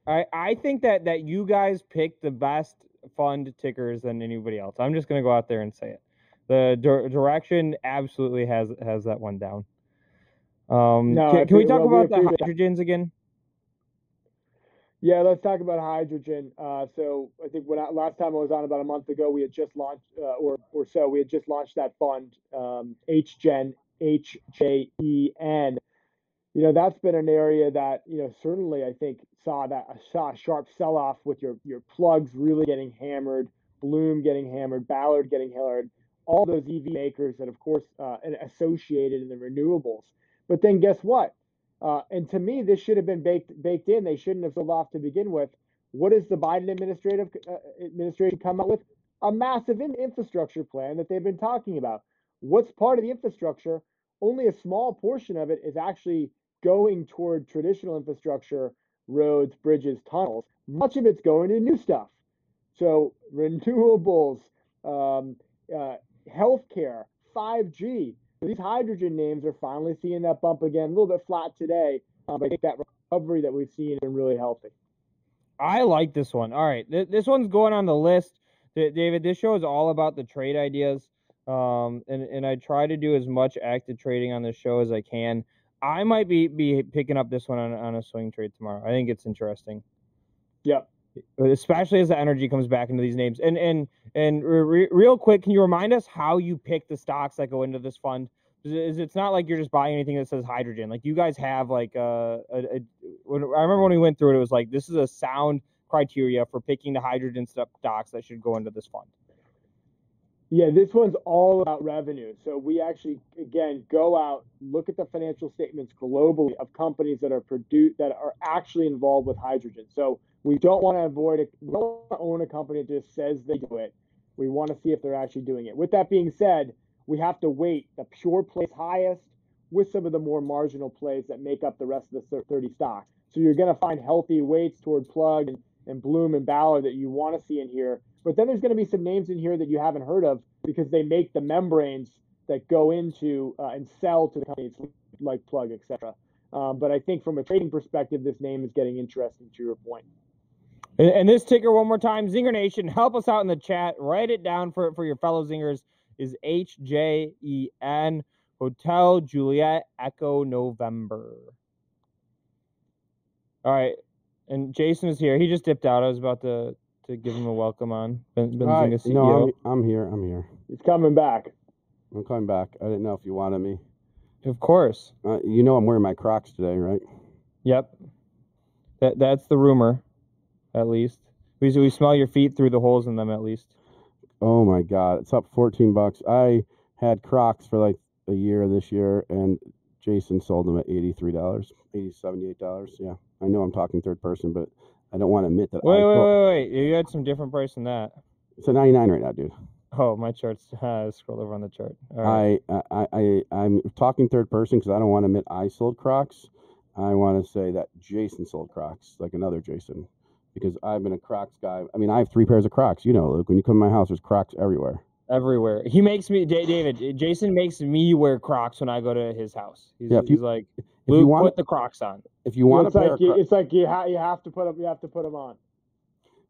I I think that that you guys pick the best fund tickers than anybody else. I'm just gonna go out there and say it. The dir- Direxion absolutely has has that one down. Um, No, can, can we talk well, we about the appreciate that. hydrogens again? Yeah. Let's talk about hydrogen. Uh, so I think when I, last time I was on about a month ago, we had just launched uh, or or so we had just launched that fund, um, HJEN H J E N. You know that's been an area that you know certainly I think saw that saw a sharp sell off with your your plugs really getting hammered, Bloom getting hammered, Ballard getting hammered, all those EV makers that of course uh, and associated in the renewables. But then guess what? Uh, and to me, this should have been baked baked in. They shouldn't have sold off to begin with. What does the Biden administrative uh, administration come up with? A massive in- infrastructure plan that they've been talking about. What's part of the infrastructure? Only a small portion of it is actually going toward traditional infrastructure, roads, bridges, tunnels. Much of it's going to new stuff. So renewables, um, uh, healthcare, 5G. These hydrogen names are finally seeing that bump again. A little bit flat today, um, but I think that recovery that we've seen has been really healthy. I like this one. All right, th- this one's going on the list. D- David, this show is all about the trade ideas, um, and and I try to do as much active trading on this show as I can. I might be be picking up this one on, on a swing trade tomorrow. I think it's interesting, Yep. Especially as the energy comes back into these names. And and and re- real quick, can you remind us how you pick the stocks that go into this fund? Is it- is not like you're just buying anything that says hydrogen. Like you guys have like uh, a, I remember when we went through it, it was like this is a sound criteria for picking the hydrogen sto- stocks that should go into this fund. Yeah, this one's all about revenue. So we actually, again, go out, look at the financial statements globally of companies that are produce that are actually involved with hydrogen. So we don't want to avoid it. We don't want to own a company that just says they do it. We want to see if they're actually doing it. With that being said, we have to weight the pure plays highest with some of the more marginal plays that make up the rest of the 30 stocks. So you're going to find healthy weights toward Plug and, and Bloom and Ballard that you want to see in here. But then there's going to be some names in here that you haven't heard of because they make the membranes that go into uh, and sell to the companies like Plug, etc. Um, but I think from a trading perspective, this name is getting interesting to your point. And, and this ticker one more time, Zingernation, help us out in the chat. Write it down for for your fellow Zingers. Is H J E N Hotel Juliet Echo November. All right, and Jason is here. He just dipped out. I was about to to give him a welcome on. Ben, Hi. Benzinga CEO. No, I'm, I'm here. I'm here. He's coming back. I'm coming back. I didn't know if you wanted me. Of course. Uh, you know I'm wearing my Crocs today, right? Yep. That that's the rumor, at least. We we smell your feet through the holes in them, at least. Oh my God, it's up 14 bucks. I had Crocs for like a year this year, and Jason sold them at $83, 80 $78. Yeah, I know I'm talking third person, but I don't want to admit that. Wait, I wait, wait, wait. You had some different price than that. It's a 99 right now, dude. Oh, my chart's <laughs> uh, scroll over on the chart. Right. I, I, I, I'm talking third person because I don't want to admit I sold Crocs. I want to say that Jason sold Crocs, like another Jason, because I've been a Crocs guy. I mean, I have three pairs of Crocs. You know, Luke. When you come to my house, there's Crocs everywhere. Everywhere. He makes me, Da- David. Jason makes me wear Crocs when I go to his house. He's, Yeah, if he's you- like, If Luke, you want, put the Crocs on. if you want a it's pair like of you, Crocs, it's like you, ha- you have to put them. You have to put them on.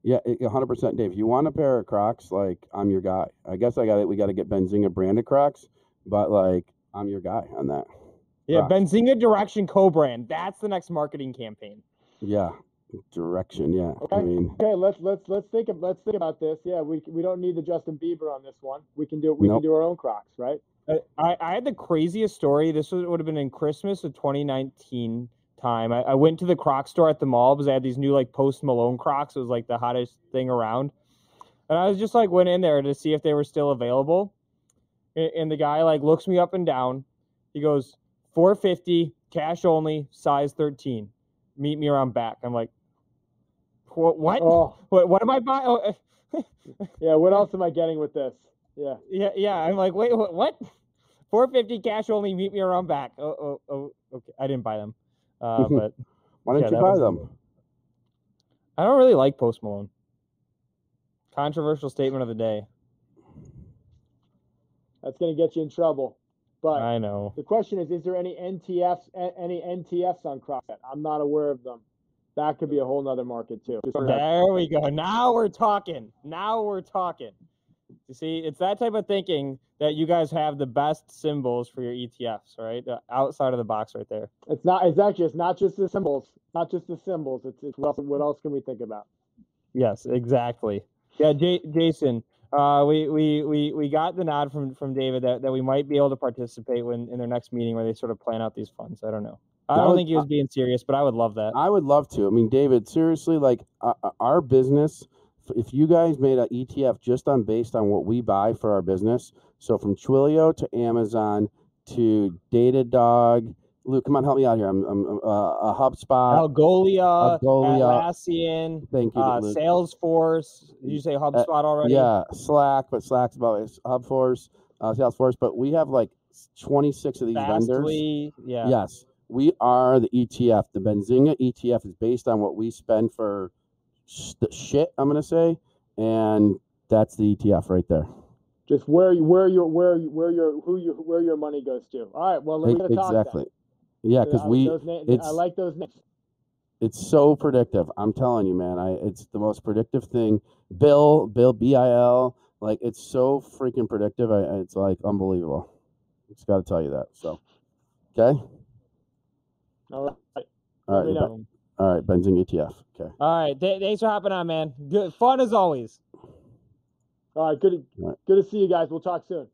yeah, hundred percent, Dave. If you want a pair of Crocs, like I'm your guy. I guess I got it. We got to get Benzinga branded Crocs, but like I'm your guy on that. Yeah, Crocs. Benzinga Direxion co-brand. That's the next marketing campaign. Yeah, Direxion. Yeah, I Okay. mean, Okay, let's let's let's think of let's think about this. Yeah, we we don't need the Justin Bieber on this one. We can do it we Nope. can do our own Crocs, right? I, I had the craziest story. This was, would have been in Christmas of 2019 time. I, I went to the Croc store at the mall because I had these new like Post Malone Crocs. It was like the hottest thing around, and I was just like went in there to see if they were still available. And, and the guy like looks me up and down. He goes 450, cash only, size 13. Meet me around back. I'm like, what? What? Oh, <laughs> What, what am I buying? Oh, <laughs> yeah. What else am I getting with this? Yeah. yeah, yeah. I'm like, wait, what? what? 450 cash only. Meet me around back. Oh, oh, oh. Okay, I didn't buy them, uh, <laughs> but Why don't Yeah, you buy them? I don't really like Post Malone. Controversial statement of the day. That's going to get you in trouble. But I know. the question is, is there any NTFs, any NTFs on CrossFit? I'm not aware of them. That could be a whole nother market too. There we go. Now we're talking. Now we're talking. You see, it's that type of thinking that you guys have the best symbols for your ETFs, right? Uh, outside of the box right there. It's not. It's actually. It's not just the symbols. Not just the symbols. It's, it's what else, what else can we think about? Yes, exactly. Yeah, J- Jason, uh, we, we, we, we got the nod from, from David that, that we might be able to participate when in their next meeting where they sort of plan out these funds. I don't know. I don't would- think he was being serious, but I would love that. I would love to. I mean, David, seriously, like uh, uh, our business, if you guys made an ETF just on based on what we buy for our business, so from Twilio to Amazon to Datadog, Luke, come on, help me out here. I'm, I'm uh, a HubSpot. Algolia, Algolia. Atlassian, Thank you, uh, Salesforce. Did you say HubSpot already? Yeah, Slack, but Slack's about it's Hubforce, uh, Salesforce, but we have like 26 of these vendors. Fastly. Yeah. Yes, we are the ETF. The Benzinga ETF is based on what we spend for the shit. I'm gonna say, and that's the ETF right there. Just where you, where your where you, where your who your where your money goes to. All right. Well, E- talk then. exactly. Yeah, because we those na- I it's- like those names. it's so predictive. I'm telling you, man. I it's the most predictive thing. Bill, Bill, B I L. Like it's so freaking predictive. I, it's like unbelievable. Just got to tell you that. So, okay. All right. All Let me right. know. Ben- all right. Benzing ETF. Okay. All right. Th- thanks for hopping on, man. Good fun as always. All right. Good. All right. Good to see you guys. We'll talk soon.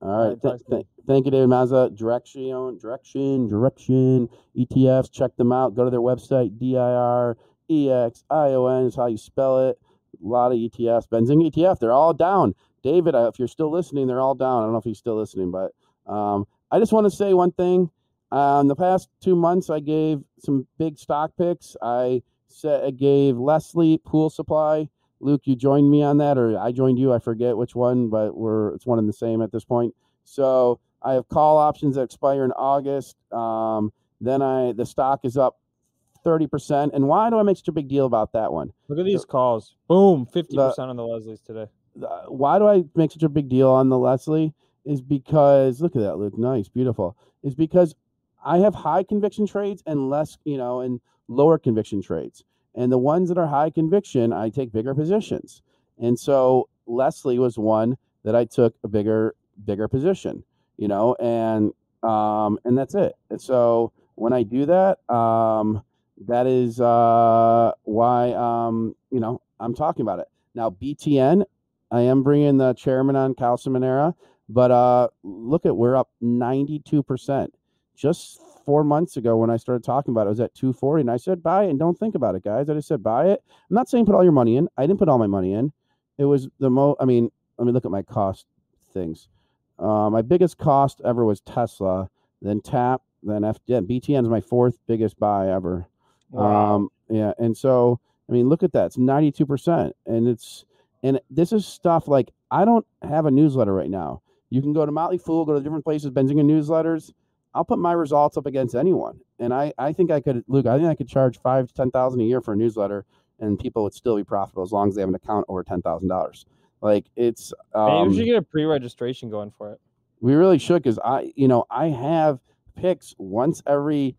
All right. right, th- th- thank you, David Mazza. Direxion, Direxion, Direxion. ETFs. Check them out. Go to their website. D I R E X I O N is how you spell it. A lot of ETFs. Benzing ETF. They're all down. David, uh, if you're still listening, they're all down. I don't know if he's still listening, but um, I just want to say one thing. Um, the past two months, I gave some big stock picks. I I gave Leslie Pool Supply. Luke, you joined me on that, or I joined you. I forget which one, but we're it's one and the same at this point. So I have call options that expire in August. Um, then I the stock is up thirty percent. And why do I make such a big deal about that one? Look at these calls. Boom. 50% on the Leslies today. uh, why do I make such a big deal on the Leslie? Is because look at that, Luke, nice, beautiful. Is because I have high conviction trades and less, you know, and lower conviction trades. And the ones that are high conviction, I take bigger positions. And so Leslie was one that I took a bigger, bigger position, you know, and um, and that's it. And so when I do that, um, that is uh, why um, you know I'm talking about it now. BTN, I am bringing the chairman on Kyle but uh, look at we're up 92 percent. Just four months ago when I started talking about it, it was at 240, and I said buy it and don't think about it, guys. I just said buy it. I'm not saying put all your money in. I didn't put all my money in. It was the mo. I mean, let me look at my cost things. Uh, my biggest cost ever was Tesla, then Tap, then FDN. BTN is my fourth biggest buy ever. Um, yeah, and so I mean, look at that. It's ninety two percent, and it's and this is stuff like I don't have a newsletter right now. You can go to Motley Fool, go to different places, Benzinga newsletters. I'll put my results up against anyone, and I I think I could Luke. I think I could charge five to ten thousand a year for a newsletter, and people would still be profitable as long as they have an account over ten thousand dollars. Like it's Maybe um, we should get a pre-registration going for it. we really should because I, you know, I have picks once every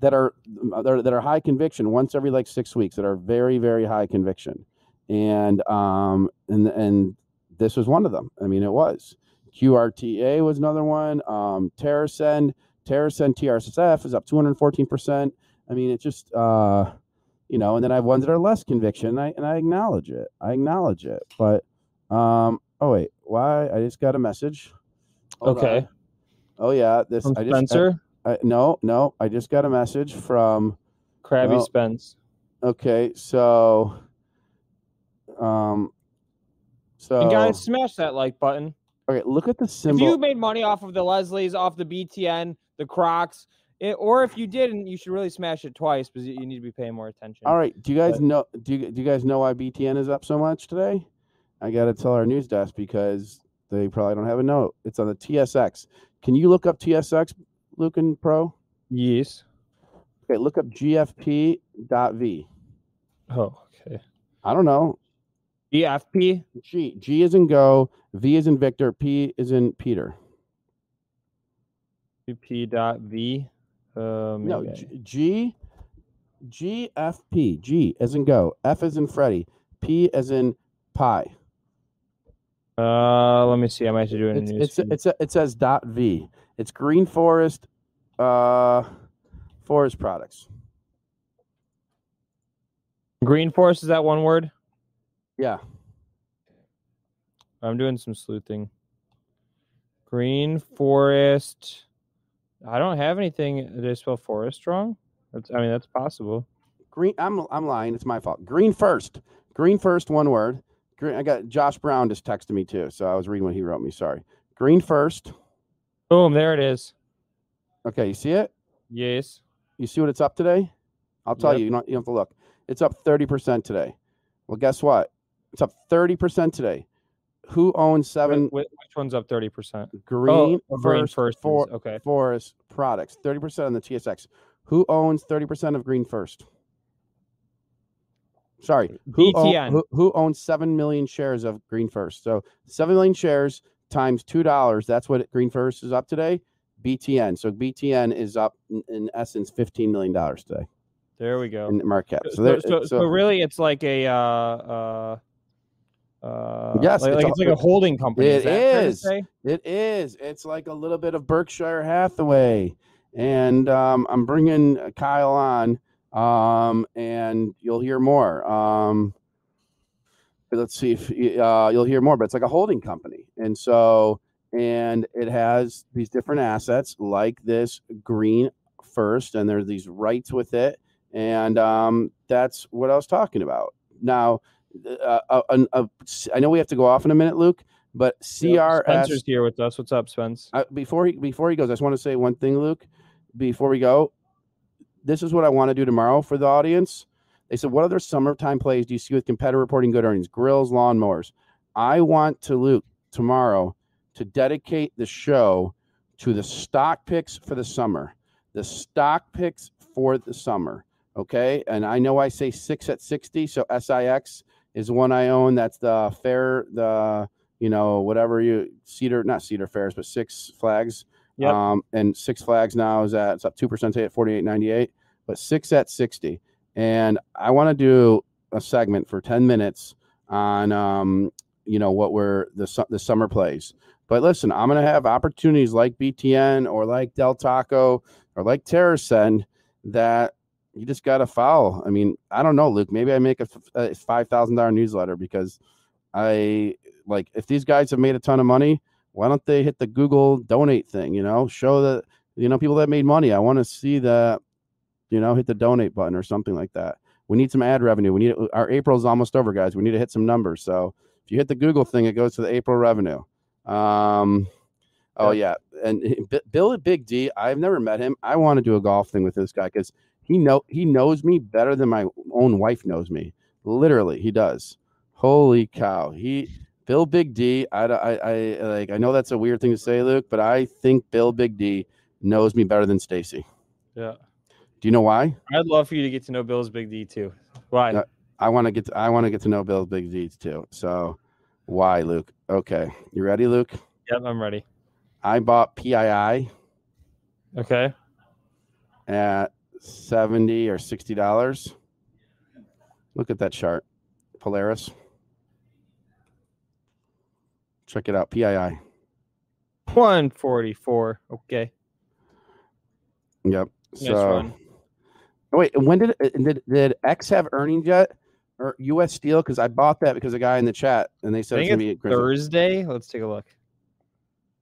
that are that are, that are high conviction once every like six weeks that are very very high conviction, and um and and this was one of them. I mean, it was QRTA was another one. Um, Terrascend, Terrascend TRSF is up two hundred fourteen percent. I mean, it just uh, you know, and then I have ones that are less conviction, and I and I acknowledge it. I acknowledge it, but um, oh wait, why? I just got a message. Hold Okay. on. Oh yeah, this From I just I- Spencer, I, no, no, I just got a message from. Krabby well, Spence. Okay, so, um, so And guys, smash that like button. Okay, look at the symbol. If you made money off of the Leslies, off the BTN, the Crocs, It, or if you didn't, you should really smash it twice because you you need to be paying more attention. All right. Do you guys But- know? Do you, do you guys know why BTN is up so much today? I got to tell our news desk because they probably don't have a note. It's on the TSX. Can you look up TSX, Luke and Pro? Yes. Okay, look up GFP.V. Oh, okay. I don't know. EFP. G G is in go, V is in Victor, P is in Peter. P dot V. Uh, No. G, G GFP. G as in go, F as in Freddy, P as in pie. Uh, let me see. I might have to do it in It's, news it's, it's, it says dot V. It's Green Forest, uh, forest products. Green Forest is that one word? Yeah. I'm doing some sleuthing. Green Forest. I don't have anything. Did I spell forest wrong? That's, I mean, that's possible. Green. I'm I'm lying. It's my fault. Green first. Green first. One word. Green. I got Josh Brown just texted me too, so I was reading what he wrote me. Sorry. Green first. Boom, there it is. Okay, you see it? Yes. You see what it's up today? I'll tell Yep. you. You don't, you don't have to look. It's up thirty percent today. Well, guess what? It's up thirty percent today. Who owns seven wh- Which one's up 30%? green, oh, Green first, for, okay. forest products? Thirty percent on the TSX. Who owns thirty percent of Green First? Sorry, who, own- BTN. who, who owns seven million shares of Green First? So seven million shares times two dollars. That's what Green First is up today. BTN. So BTN is up in, in essence fifteen million dollars today There we go. in market cap. So, So, so, so really, it's like a uh, uh, uh, Yes, like, it's like a- it's like a holding company. It is. is. It is. It's like a little bit of Berkshire Hathaway, and um, I'm bringing Kyle on, um, and you'll hear more. Um, let's see if uh, you'll hear more, but it's like a holding company, and so and it has these different assets like this green first, and there's these rights with it, and um, that's what I was talking about. Now, uh, uh, I know we have to go off in a minute, Luke. But CRS Spencer's here with us. What's up, Spence? uh, before he before he goes, I just want to say one thing, Luke. Before we go, this is what I want to do tomorrow for the audience. They said, "What other summertime plays do you see with competitor reporting good earnings? Grills, lawnmowers." I want to Luke tomorrow to dedicate the show to the stock picks for the summer. The stock picks for the summer. Okay, and I know I say six at sixty, so SIX is one I own. That's the fair the you know, whatever you Cedar, not Cedar Fairs, but Six Flags. Yep. Um, and Six Flags now is at it's up two percent today at forty eight ninety eight, but six at sixty. And I want to do a segment for ten minutes on um, you know, what we're the the summer plays. But listen, I'm gonna have opportunities like BTN or like Del Taco or like TerrAscend that you just got to follow. I mean, I don't know, Luke. Maybe I make a five thousand dollar newsletter because I like if these guys have made a ton of money, why don't they hit the Google donate thing? You know, show that you know people that made money. I want to see that. You know, hit the donate button or something like that. We need some ad revenue. We need our April's almost over, guys. We need to hit some numbers. So if you hit the Google thing, it goes to the April revenue. Um, oh yeah, and <laughs> B- Bill at Big D. I've never met him. I want to do a golf thing with this guy because he know he knows me better than my own wife knows me. Literally, he does. Holy cow, he Bill Big D. I, I, I like. I know that's a weird thing to say, Luke, but I think Bill Big D knows me better than Stacy. Yeah. Do you know why? I'd love for you to get to know Bill's Big D too. Why? No. I want to get. To, I want to get to know Bill's Big D too. So, why, Luke? Okay, you ready, Luke? Yep, I'm ready. I bought PII Okay. at seventy or sixty dollars. Look at that chart, Polaris. Check it out, PII. 144. Okay. Yep. Nice so, run. Oh, wait, when did did did X have earnings yet, or U.S. Steel? Because I bought that because a guy in the chat and they said it's gonna it's be. Thursday. Let's take a look.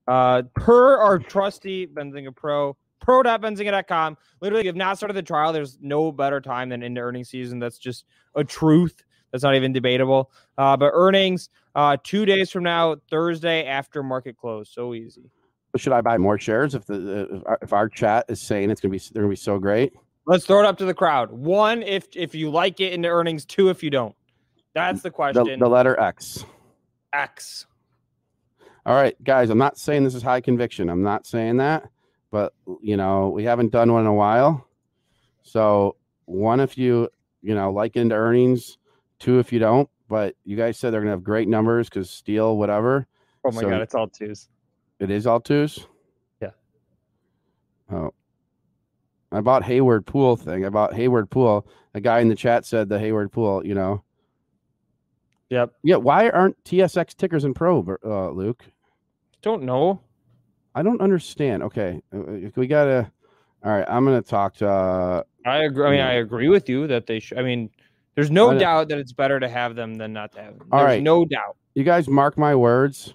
Uh, per our trusty Benzinga Pro, pro.benzinga.com. Literally, if not started the trial, there's no better time than into earnings season. That's just a truth. That's not even debatable. Uh, but earnings uh, two days from now, Thursday after market close. So easy. Should I buy more shares if the if our, if our chat is saying it's gonna be they're gonna be so great? Let's throw it up to the crowd. One, if if you like it into earnings. Two, if you don't. That's the question. The, the letter X. X. All right, guys. I'm not saying this is high conviction. I'm not saying that, but you know we haven't done one in a while. So one, if you you know like into earnings. Two, if you don't. But you guys said they're gonna have great numbers because steel, whatever. Oh my So- god, it's all twos. It is all twos. Yeah. Oh. I bought Hayward Pool thing. I bought Hayward Pool. A guy in the chat said the Hayward Pool. You know. Yep. Yeah. Why aren't TSX tickers in Pro, uh, Luke? Don't know. I don't understand. Okay, uh, we gotta. All right, I'm gonna talk to. Uh, I agree. I mean, I agree with you that they should. I mean, there's no doubt that it's better to have them than not to have them. All There's right. no doubt. you guys mark my words.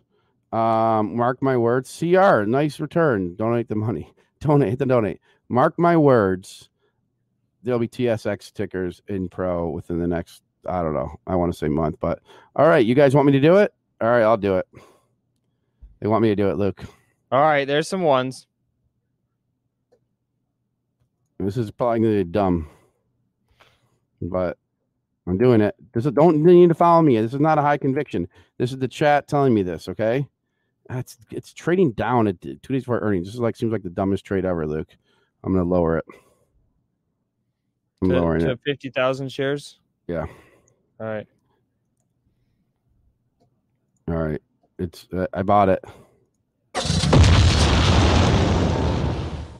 Um, mark my words. CR, nice return. Donate the money. <laughs> Donate the donate. Mark my words. There'll be TSX tickers in Pro within the next. I don't know. I want to say month, but all right. You guys want me to do it? All right, I'll do it. They want me to do it, Luke. All right, there's some ones. This is probably gonna be dumb, but I'm doing it. This is don't need to follow me. This is not a high conviction. This is the chat telling me this. Okay, it's it's trading down at two days before earnings. This is like seems like the dumbest trade ever, Luke. I'm gonna lower it. I'm To, lowering to it. fifty thousand shares. Yeah. All right. All right, it's uh, I bought it.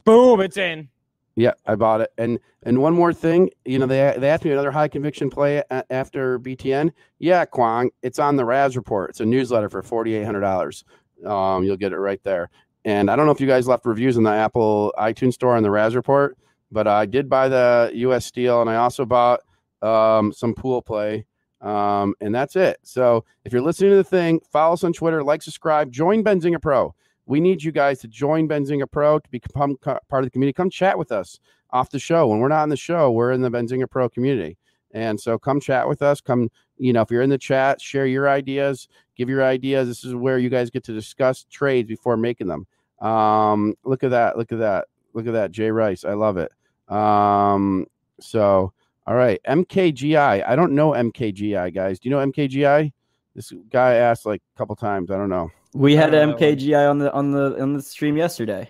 Boom! It's in. Yeah, I bought it. And and one more thing, you know, they they asked me another high conviction play a- after BTN. Yeah, Kwong, it's on the Raz report. It's a newsletter for forty eight hundred dollars. Um, you'll get it right there. And I don't know if you guys left reviews in the Apple iTunes store on the Raz report, but I did buy the U.S. Steel, and I also bought um, some pool play. Um, and that's it. So if you're listening to the thing, follow us on Twitter, like, subscribe, join Benzinga Pro. We need you guys to join Benzinga Pro to become part of the community. Come chat with us off the show. When we're not on the show, we're in the Benzinga Pro community. And so come chat with us. Come, you know, if you're in the chat, share your ideas, give your ideas. This is where you guys get to discuss trades before making them. Um, look at that. Look at that. Look at that. Jay Rice. I love it. Um, so all right. MKGI. I don't know MKGI, guys. Do you know MKGI? This guy asked like a couple times. I don't know. We had don't know that one. MKGI on the on the on the stream yesterday.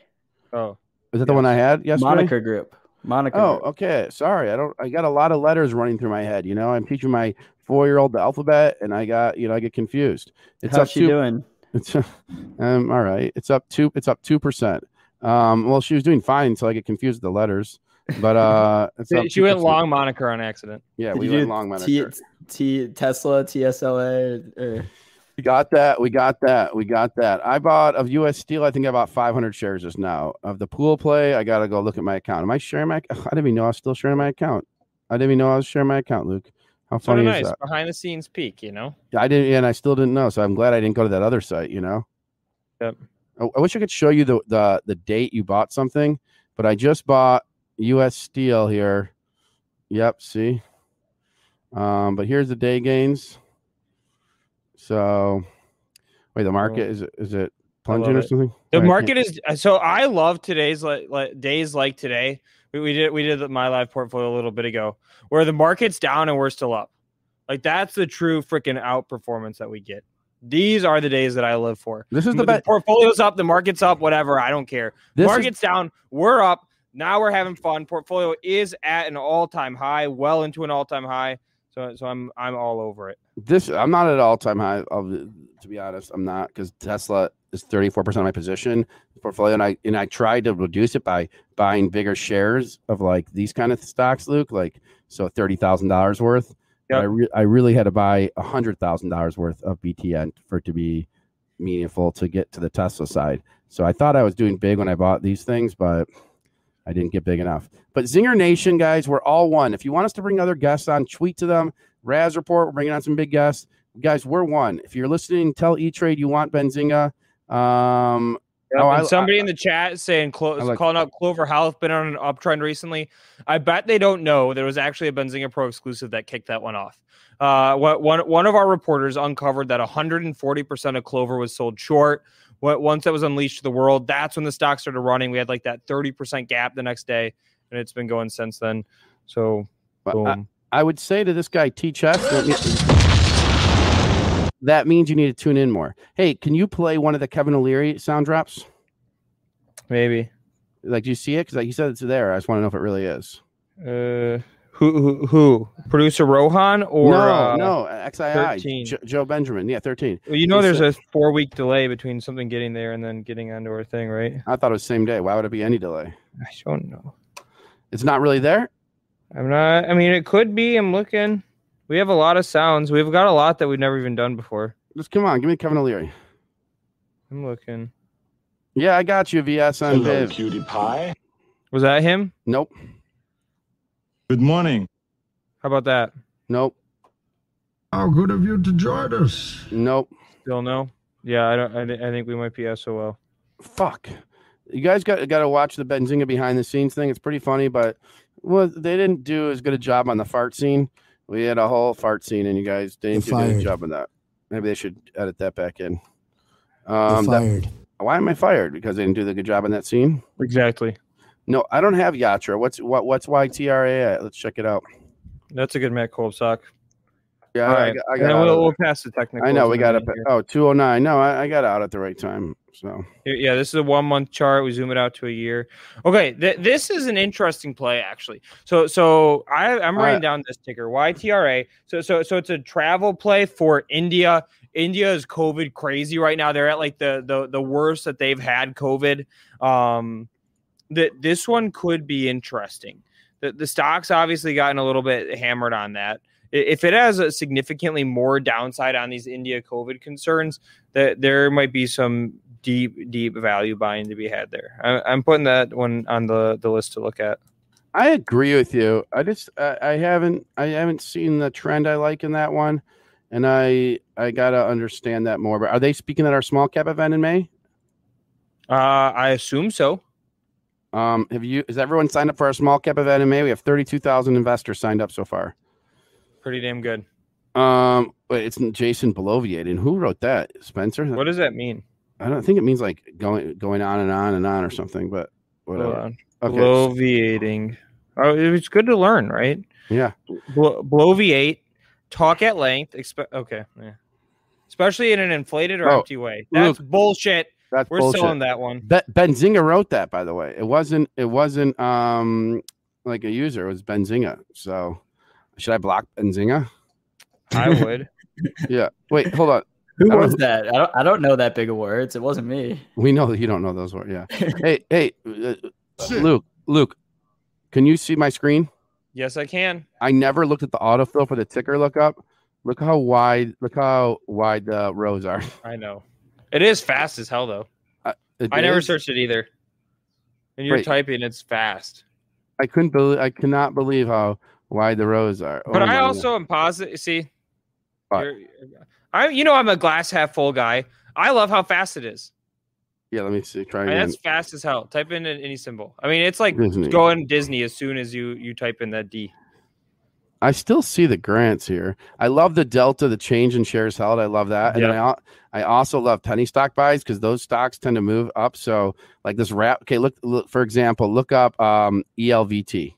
Oh, Is that the one I had yesterday? Monaker Group. Monaker. Oh, Group. okay. Sorry, I don't. I got a lot of letters running through my head. You know, I'm teaching my four year old the alphabet, and I got you know I get confused. It's How's up she two. doing? It's <laughs> um all right. It's up two. It's up two percent. Um, well, she was doing fine until I get confused with the letters. But uh, <laughs> it's up she went long Monaker on accident. Yeah, Did we you went do long. T, Monaker. T, Tesla, TSLA. Or, We got that. We got that. We got that. I bought of U.S. Steel. I think I bought 500 shares just now. Of the pool play, I gotta go look at my account. Am I sharing my? I didn't even know I was still sharing my account. I didn't even know I was sharing my account, Luke. How funny of is nice that? behind the scenes peek, you know. I didn't, and I still didn't know. So I'm glad I didn't go to that other site. You know. Yep. I, I wish I could show you the the the date you bought something, but I just bought U.S. Steel here. Yep. See. Um, but here's the day gains. So, wait, the market is it is it plunging or it. something? The Wait, market is uh, so I love today's like, like days like today. We, we did we did the, my live portfolio a little bit ago where the market's down and we're still up. Like that's the true freaking outperformance that we get. These are the days that I live for. This is the the best. portfolio's up, the market's up, whatever. I don't care. This is, market's down, we're up. Now we're having fun. Portfolio is at an all-time high, well into an all-time high. So so I'm I'm all over it. This. I'm not at all time high. I'll, to be honest, I'm not because Tesla is 34 percent of my position portfolio, and I and I tried to reduce it by buying bigger shares of like these kind of stocks, Luke. Like so, thirty thousand dollars worth. But I re- I really had to buy a hundred thousand dollars worth of BTN for it to be meaningful to get to the Tesla side. So I thought I was doing big when I bought these things, but I didn't get big enough. But Zingernation, guys, we're all one. If you want us to bring other guests on, tweet to them. Raz Report, we're bringing on some big guests. Guys, we're one. If you're listening, tell E Trade you want Benzinga. Um, Yep, Oh, I- somebody I- in the chat saying clo- like- calling out Clover Health been on an uptrend recently. I bet they don't know there was actually a Benzinga Pro exclusive that kicked that one off. Uh, what one one of our reporters uncovered that 140 percent of Clover was sold short. what once that was unleashed to the world, that's when the stock started running. We had like that 30% gap the next day, and it's been going since then. So I, boom. I would say to this guy, T Chess, that, me- that means you need to tune in more. Hey, can you play one of the Kevin O'Leary sound drops? maybe. Like, do you see it? Because like he said it's there. I just want to know if it really is. Uh who who, who? producer Rohan or no, uh, no, XII, 13. Jo- Joe Benjamin. Yeah, 13. Well, you know, He there's a four week delay between something getting there and then getting onto our thing, right? I thought it was same day. Why would it be any delay? I don't know. It's not really there. I'm not. I mean, it could be. I'm looking. We have a lot of sounds. We've got a lot that we've never even done before. Just come on, give me Kevin O'Leary. I'm looking. Yeah, I got you, VS on Hello, Viv. cutie pie. Was that him? Nope, Good morning. How about that? nope, How good of you to join us. nope. Still no. Yeah, I don't. I, thi- I think we might be SOL. Fuck. You guys got got to watch the Benzinga behind the scenes thing. It's pretty funny, but well, they didn't do as good a job on the fart scene. We had a whole fart scene, and you guys didn't do a good job on that. Maybe they should edit that back in. You're Um, that- fired. why am I fired? Because they didn't do the good job on that scene. Exactly. No, I don't have Yatra. What's what? What's YTRA at? Let's check it out. That's a good Matt Kolbsock. Yeah, All I, right. got- I and got. we'll, we'll pass the technical. I know we got it. Oh, 209. No, I, I got out at the right time. So Yeah, this is a one month chart. We zoom it out to a year. Okay, th- this is an interesting play actually. So, so I, I'm writing down this ticker YTRA. So, so, so it's a travel play for India. India is COVID crazy right now. They're at like the the the worst that they've had COVID. Um, that this one could be interesting. The the stock's obviously gotten a little bit hammered on that. If it has a significantly more downside on these India COVID concerns, that there might be some deep, deep value buying to be had there. I, I'm putting that one on the the list to look at. I agree with you. I just I, I haven't I haven't seen the trend I like in that one, and I I gotta understand that more. But are they speaking at our small cap event in May? Uh, I assume so. Um, have you? Is everyone signed up for our small cap event in May? We have thirty two thousand investors signed up so far. Pretty damn good. Um, but it's Jason Beloviated. And who wrote that? Spencer. What does that mean? I don't think it means like going going on and on and on or something. But whatever. Okay. Bloviating. Oh, it's good to learn, right? Yeah. Blo- bloviate. Talk at length. Expe- okay. Yeah. Especially in an inflated or Oh, empty way. That's bullshit. That's We're bullshit. selling that one. Be- Benzinga wrote that, by the way. It wasn't. It wasn't um like a user. It was Benzinga. So should I block Benzinga? I <laughs> would. Yeah. Wait. Hold on. Who I don't was know- that? I don't, I don't know that big of words. It wasn't me. We know that you don't know those words. Yeah. <laughs> hey. Hey. uh, Luke. Luke. Can you see my screen? yes, I can. I never looked at the autofill for the ticker lookup. Look how wide. Look how wide the rows are. <laughs> I know. It is fast as hell though. It I never searched it either. And you're Wait. typing, it's fast. I couldn't believe. I cannot believe how wide the rows are. But Oh I also am positive. See, I you know I'm a glass half full guy. I love how fast it is. Yeah. Let me see. Try that's fast as hell. Type in any symbol. I mean, it's like Disney. going Disney as soon as you you type in that D. I still see the grants here. I love the delta, the change in shares held. I love that. And I, I also love penny stock buys because those stocks tend to move up. So like this wrap. Okay, look, look for example, look up um, ELVT.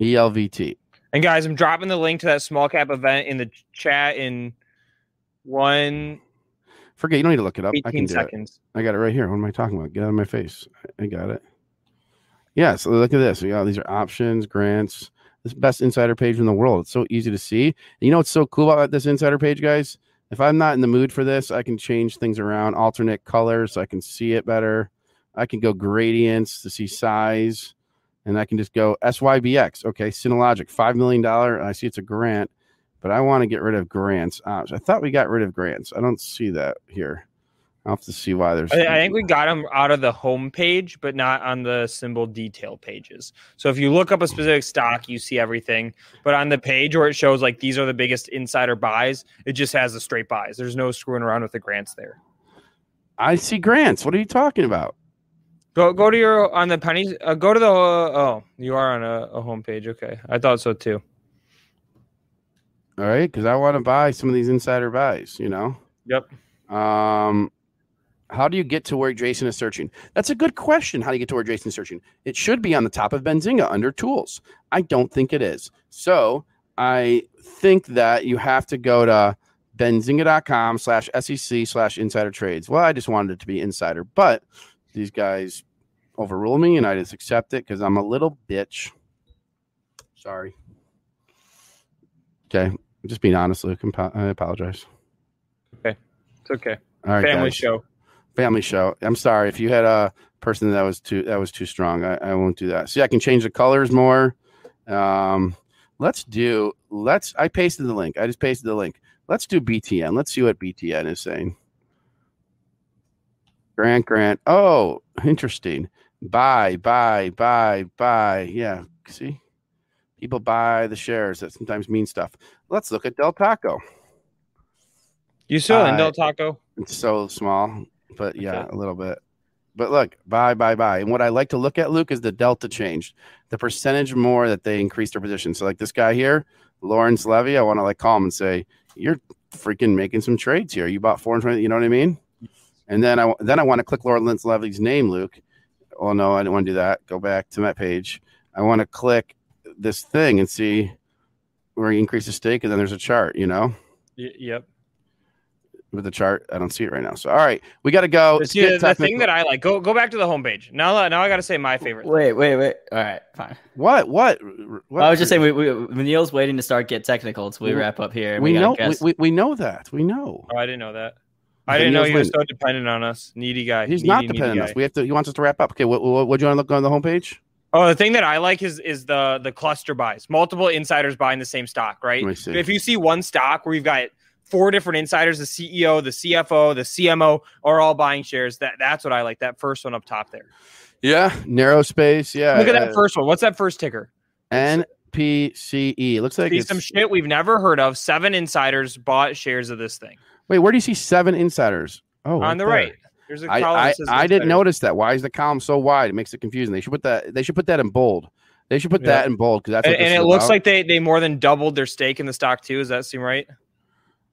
ELVT. And guys, I'm dropping the link to that small cap event in the chat in one Forget you don't need to look it up. I can do it. seconds. I got it right here. What am I talking about? Get out of my face. I I got it. Yeah, so look at this. We got these are options, grants. This best insider page in the world. It's so easy to see. And you know what's so cool about this insider page, guys? If I'm not in the mood for this, I can change things around, alternate colors so I can see it better. I can go gradients to see size, and I can just go SYBX. Okay, Synlogic, $5 million. I see it's a grant, but I want to get rid of grants. Uh, I thought we got rid of grants. I don't see that here. I'll have to see why there's. I, I think we got them out of the home page, but not on the symbol detail pages. So if you look up a specific stock, you see everything. But on the page where it shows like these are the biggest insider buys, it just has the straight buys. There's no screwing around with the grants there. I see grants. What are you talking about? Go go to your on the pennies. Uh, go to the uh, oh, you are on a, a home page. Okay, I thought so too. All right, because I want to buy some of these insider buys. You know. Yep. Um, How do you get to where Jason is searching? That's a good question. How do you get to where Jason is searching? It should be on the top of Benzinga under tools. I don't think it is. So I think that you have to go to benzinga.com slash SEC slash insider trades. Well, I just wanted it to be insider, but these guys overrule me and I just accept it because I'm a little bitch. Sorry. Okay. I'm just being honest, Luke. I apologize. It's okay. All right. Family guys. show. Family show. I'm sorry if you had a person that was too that was too strong. I, I won't do that. See, I can change the colors more. Um, let's do. Let's. I pasted the link. I just pasted the link. Let's do BTN. Let's see what BTN is saying. Grant, Grant. Oh, interesting. Buy, buy, buy, buy. Yeah. See, people buy the shares. That sometimes means stuff. Let's look at Del Taco. You still in Del Taco? It's so small, but yeah, Okay. a little bit. But look, buy, buy, buy. And what I like to look at, Luke, is the delta change, the percentage more that they increased their position. So, like this guy here, Lawrence Levy, I want to like call him and say, "You're freaking making some trades here. You bought 420. You know what I mean?" And then I then I want to click Lawrence Levy's name, Luke. Oh no, I don't want to do that. Go back to that page. I want to click this thing and see where he increases stake, and then there's a chart. You know. Y- yep. with the chart. I don't see it right now. So all right, we got to go. The, Let's get the thing that I like. Go go back to the homepage. Now now I got to say my favorite. Wait, wait, wait. All right, fine. what what what I was just saying, we, we, Neil's waiting to start get technical until we We- wrap up here. and we know we, we, we know that we know Oh, I didn't know that. I didn't know he was so dependent on us. Needy guy. he's Needy, not dependent on us. We have to. He wants us to wrap up. Okay, what what, what do you want to look on the homepage? Oh, the thing that I like is is the the cluster buys. Multiple insiders buying the same stock, right? If you see one stock where you've got four different insiders, the CEO, the CFO, the CMO are all buying shares, that that's what I like. That first one up top there. Yeah, narrow space. Yeah, Look at that uh, first one. What's that first ticker? NPCE. Looks like some shit we've never heard of. Seven insiders bought shares of this thing. Wait. Where do you see seven insiders? Oh, On the there. right. There's a I column I, that says I didn't notice that. Why is the column so wide? It makes it confusing. They should put that. They should put that in bold. They should put Yeah. that in bold because that's what And, and this it is looks about. like they they more than doubled their stake in the stock too. Does that seem right?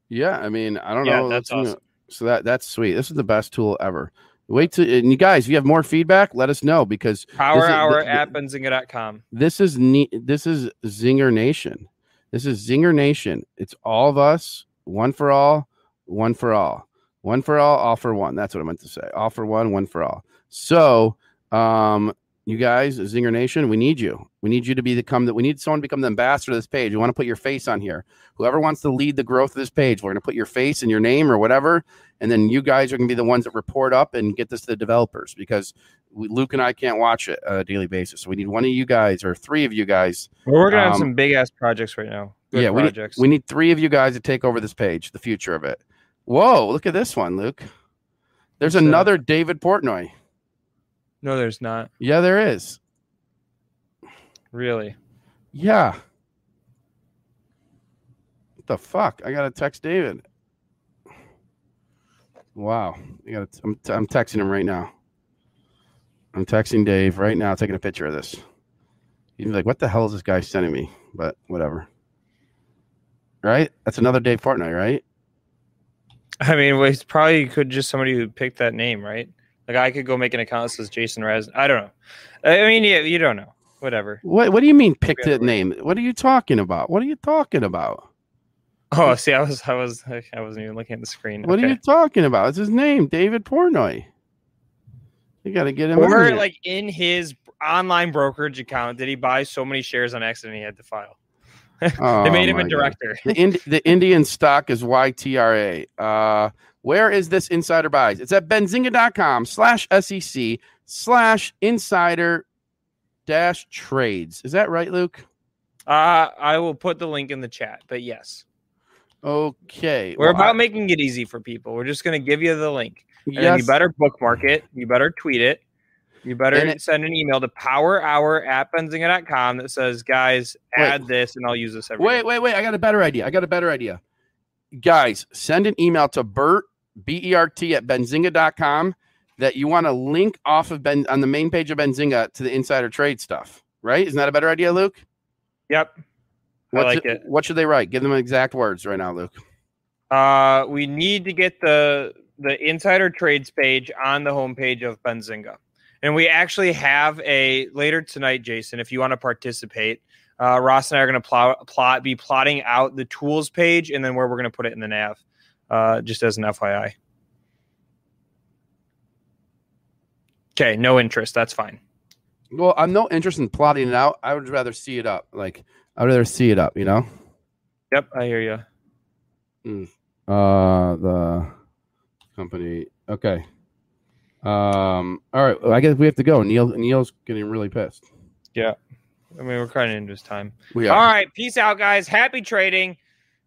Yeah, I mean, I don't Yeah, know. that's Let's- awesome. So that that's sweet. This is the best tool ever. Wait to and you guys, if you have more feedback, let us know because Power This is- Hour th- at benzinga.com. this is neat. This is Zingernation. This is Zingernation. It's all of us, one for all, one for all, one for all, all for one. That's what I meant to say. All for one, one for all. So, um, you guys, Zingernation, we need you. We need you to be the come that we need someone to become the ambassador of this page. We want to put your face on here. Whoever wants to lead the growth of this page, we're going to put your face and your name or whatever, and then you guys are going to be the ones that report up and get this to the developers because we, Luke and I can't watch it on a daily basis. So we need one of you guys or three of you guys. We're working on Um, some big ass projects right now. Good yeah, we need, we need three of you guys to take over this page, the future of it. Whoa, look at this one, Luke. There's another David Portnoy. no, there's not Yeah, there is. really. Yeah. What the fuck? I gotta text David. Wow. I gotta. I'm, I'm texting him right now. I'm texting Dave right now, taking a picture of this. He'd be like, "What the hell is this guy sending me?" But whatever. Right? That's another Dave Portnoy, right? I mean, well, it's probably could just somebody who picked that name, right? Like I could go make an account that says Jason Raz. I don't know. I mean, yeah, you don't know. Whatever. What What do you mean picked that name? What are you talking about? What are you talking about? Oh, see, I was, I was, I wasn't even looking at the screen. What are you talking about? It's his name, David Portnoy. You got to get him. Or like in his online brokerage account, did he buy so many shares on accident he had to file? They Oh, made him a director. the Ind- the Indian stock is YTRA. Uh, where is this insider buys? It's at benzinga.com slash SEC slash insider dash trades. Is that right, Luke? Uh, I will put the link in the chat, but yes, Okay. we're well, about I- making it easy for people. We're just going to give you the link. Yes. you better bookmark it. You better tweet it. You better it- send an email to power hour at benzinga.com that says, guys, Wait. add this and I'll use this every Wait, day." wait, wait. I got a better idea. I got a better idea. Guys, send an email to Bert, B E R T, at benzinga.com that you want to link off of Ben on the main page of Benzinga to the insider trade stuff. Right? Isn't that a better idea, Luke? Yep. I What's like it. What should they write? Give them exact words right now, Luke. Uh, we need to get the the insider trades page on the homepage of Benzinga. And we actually have a later tonight, Jason, if you want to participate. Uh, Ross and I are going to plot, plot, be plotting out the tools page and then where we're going to put it in the nav, uh, just as an FYI. Okay, no interest. That's fine. Well, I'm no interest in plotting it out. I would rather see it up. Like I'd rather see it up. You know. Yep, I hear you. Mm. Uh, the company. Okay. Um. All right. Well, I guess we have to go. Neil. Neil's getting really pissed. Yeah. I mean, we're kind of into his time. We are. right. Peace out, guys. Happy trading.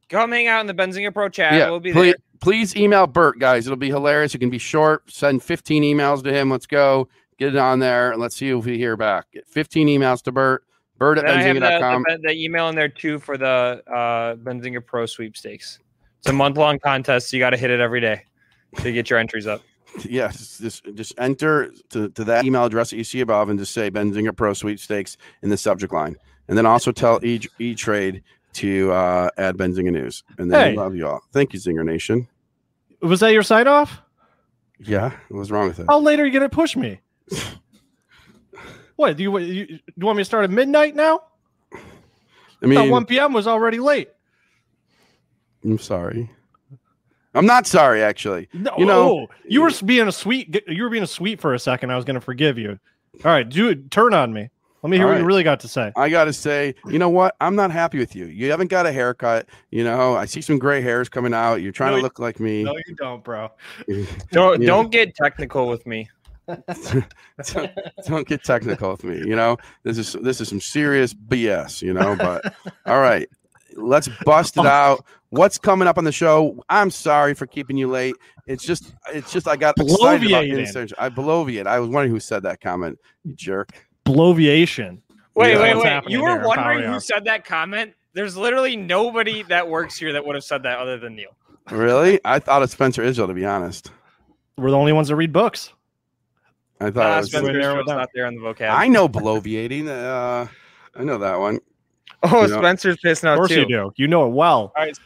Come hang out in the Benzinga Pro chat. yeah. we'll be please, there. please email Bert, guys. It'll be hilarious. It can be short. Send 15 emails to him. Let's go. Get it on there and let's see if we hear back. Get 15 emails to Bert. Bert at have the, the, the email in there too for the uh, Benzinga Pro sweepstakes. It's a month long contest. So you got to hit it every day to get your entries up. Yes, just just enter to, to that email address that you see above and just say Benzinga Pro Sweepstakes in the subject line, and then also tell E E Trade to uh, add Benzinga News, and then Hey. love you all. Thank you, Zingernation. Was that your sign off? Yeah, what's wrong with it? How late are you going to push me? what do you, you you want me to start at midnight now? I I mean, 1 p.m. was already late. I'm sorry. I'm not sorry, actually. No, You know- oh, you were being a sweet. You were being a sweet for a second. I was going to forgive you. All right, do. Turn on me. Let me hear All what you really got to say. I got to say, you know what? I'm not happy with you. You haven't got a haircut. You know, I see some gray hairs coming out. You're trying No, to look like me. No, you don't, bro. <laughs> Don't Yeah. don't get technical with me. don't, <laughs> don't get technical with me. You know, this is this is some serious BS. You know, but all right, let's bust it out. What's coming up on the show? I'm sorry for keeping you late. It's just, it's just I got excited about Bloviating. I bloviate. I was wondering who said that comment. You jerk. Bloviation. Wait, Yeah. wait, What's wait. You were here, wondering Power who said that comment? There's literally nobody that works here that would have said that other than Neil. Really? I thought it's Spencer Israel. To be honest, We're the only ones that read books. I thought Uh, it was. Spencer Israel's not there on the vocab. I know bloviating. Uh, I know that one. Oh, you know- Spencer's pissing Of course too. you do. You know it well. All right.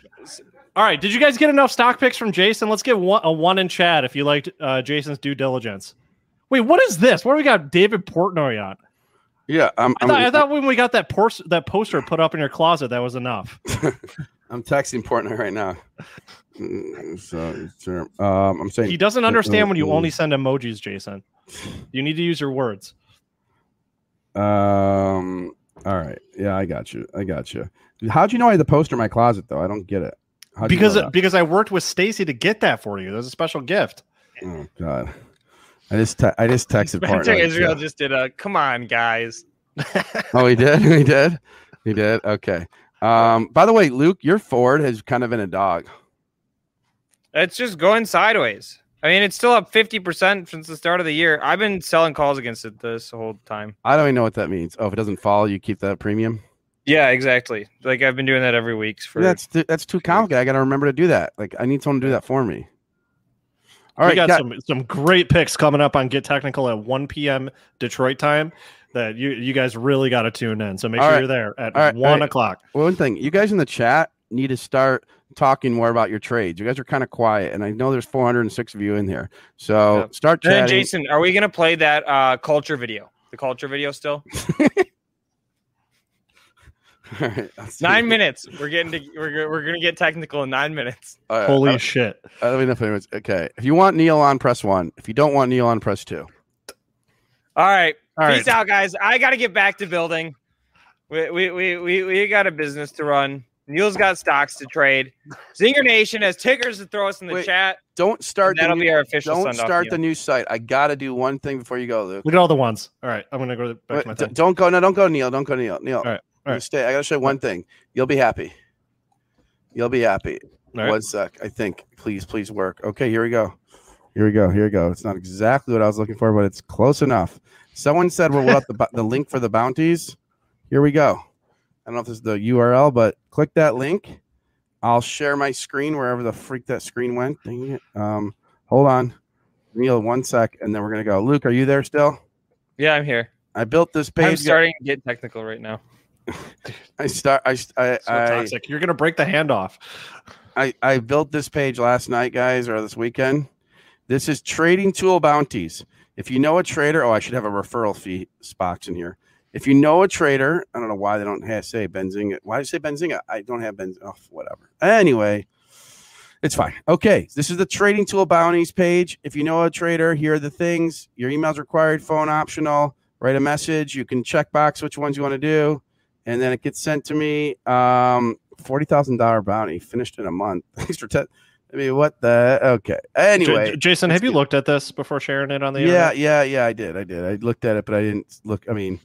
All right. Did you guys get enough stock picks from Jason? Let's give one, a one in chat if you liked uh, Jason's due diligence. Wait, what is this? What do we got? David Portnoy on. Yeah, I'm. I I'm, thought, I thought when we got that pors- that poster put up in your closet, that was enough. <laughs> I'm texting Portnoy right now. Mm, So, sure. Um, I'm saying He doesn't understand when you only send emojis, Jason. You need to use your words. Um. All right. Yeah, I got you. I got you. How'd you know I had the poster in my closet though? I don't get it. How'd you Because know because I worked with Stacy to get that for you. There's a special gift. oh god, I just te- I just texted <laughs> Spencer Portnoy. Israel too. just did a come on, guys. <laughs> Oh, he did. <laughs> He did. He did. Okay. Um. By the way, Luke, your Ford has kind of been a dog. It's just going sideways. I mean, it's still up 50% since the start of the year. I've been selling calls against it this whole time. I don't even know what that means. Oh, if it doesn't fall, you keep that premium. Yeah, exactly. Like I've been doing that every week for That's th- that's too complicated. I got to remember to do that. Like I need someone to do that for me. All we right, got got- some some great picks coming up on Get Technical at 1 p.m. Detroit time. That you you guys really got to tune in. So make All sure right. you're there at All right, one all right. o'clock. One thing, you guys in the chat need to start talking more about your trades. You guys are kind of quiet, and I know there's 406 of you in here. So Yep. start And. Jason, are we gonna play that uh culture video? The culture video still? <laughs> All right. Nine minutes. We're getting to we're, we're gonna get technical in nine minutes. All right, Holy I- shit! Uh, I don't know if anyone's okay. If you want Neil on, press one. If you don't want Neil on, press two. All right. All Peace right. out, guys. I gotta get back to building. We we, we we we got a business to run. Neil's got stocks to trade. Zingernation has tickers to throw us in the Wait, chat. Don't start. That'll the be new, our official Don't start the new site. I gotta do one thing before you go, Luke. Look at all the ones. All right, I'm gonna go back Wait, to my d- don't go. No, don't go, Neil. Don't go, Neil. Neil. All right, all You right. Stay. I gotta show you one thing. You'll be happy. You'll be happy. All right. One sec. I think. Please, please work. Okay, here we go. Here we go. Here we go. It's not exactly what I was looking for, but it's close enough. Someone said we're without the, <laughs> the link for the bounties. Here we go. I don't know if this is the URL, but click that link. I'll share my screen wherever the freak that screen went. Dang it. Um, hold on. Neil, one sec, and then we're gonna go. Luke, are you there still? Yeah, I'm here. I built this page. I'm starting to get technical right now. <laughs> I start. I I, So I, toxic. You're gonna break the hand off. I I built this page last night, guys, or this weekend, This is trading tool bounties. If you know a trader, oh, I should have a referral fee box in here. If you know a trader, I don't know why they don't have, say Benzinga. Why do you say Benzinga? I don't have Benzinga. Oh, whatever. Anyway, it's fine. Okay, this is the trading tool bounties page. If you know a trader, here are the things. Your email's required, phone optional. Write a message. You can check box which ones you want to do, and then it gets sent to me. Um, forty thousand dollar bounty finished in a month. <laughs> Thanks for ten. I mean, what the? Okay. Anyway, J- Jason, have you looked at this before sharing it on the yeah, internet? yeah, yeah. I did. I did. I looked at it, but I didn't look. I mean,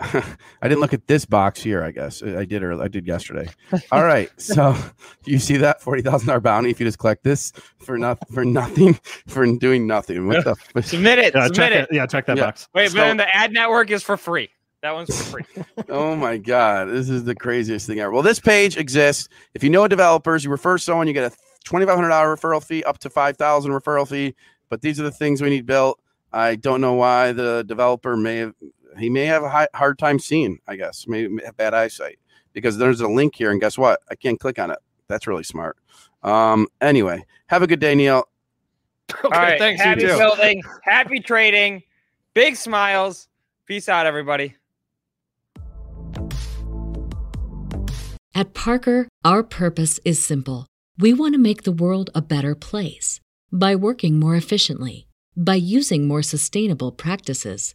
<laughs> I didn't look at this box here. I guess I did. Or I did yesterday. <laughs> All right. So <laughs> you see that forty thousand dollar bounty if you just collect this for not for nothing for doing nothing. What the? f- Submit it. Yeah, submit check it. it. Yeah, check that Yeah. box. Wait, So- but then the ad network is for free. That one's for free. Oh my god, this is the craziest thing ever. Well, this page exists. If you know developers, you refer someone, you get a twenty five hundred dollar referral fee, up to five thousand referral fee. But these are the things we need built. I don't know why the developer may have he may have a high, hard time seeing. I guess maybe have bad eyesight because there's a link here, and guess what? I can't click on it. That's really smart. Um. Anyway, have a good day, Neil. <laughs> Okay, All right. thanks. You happy too. building. Happy trading. Big smiles. Peace out, everybody. At Parker, our purpose is simple. We want to make the world a better place by working more efficiently, by using more sustainable practices,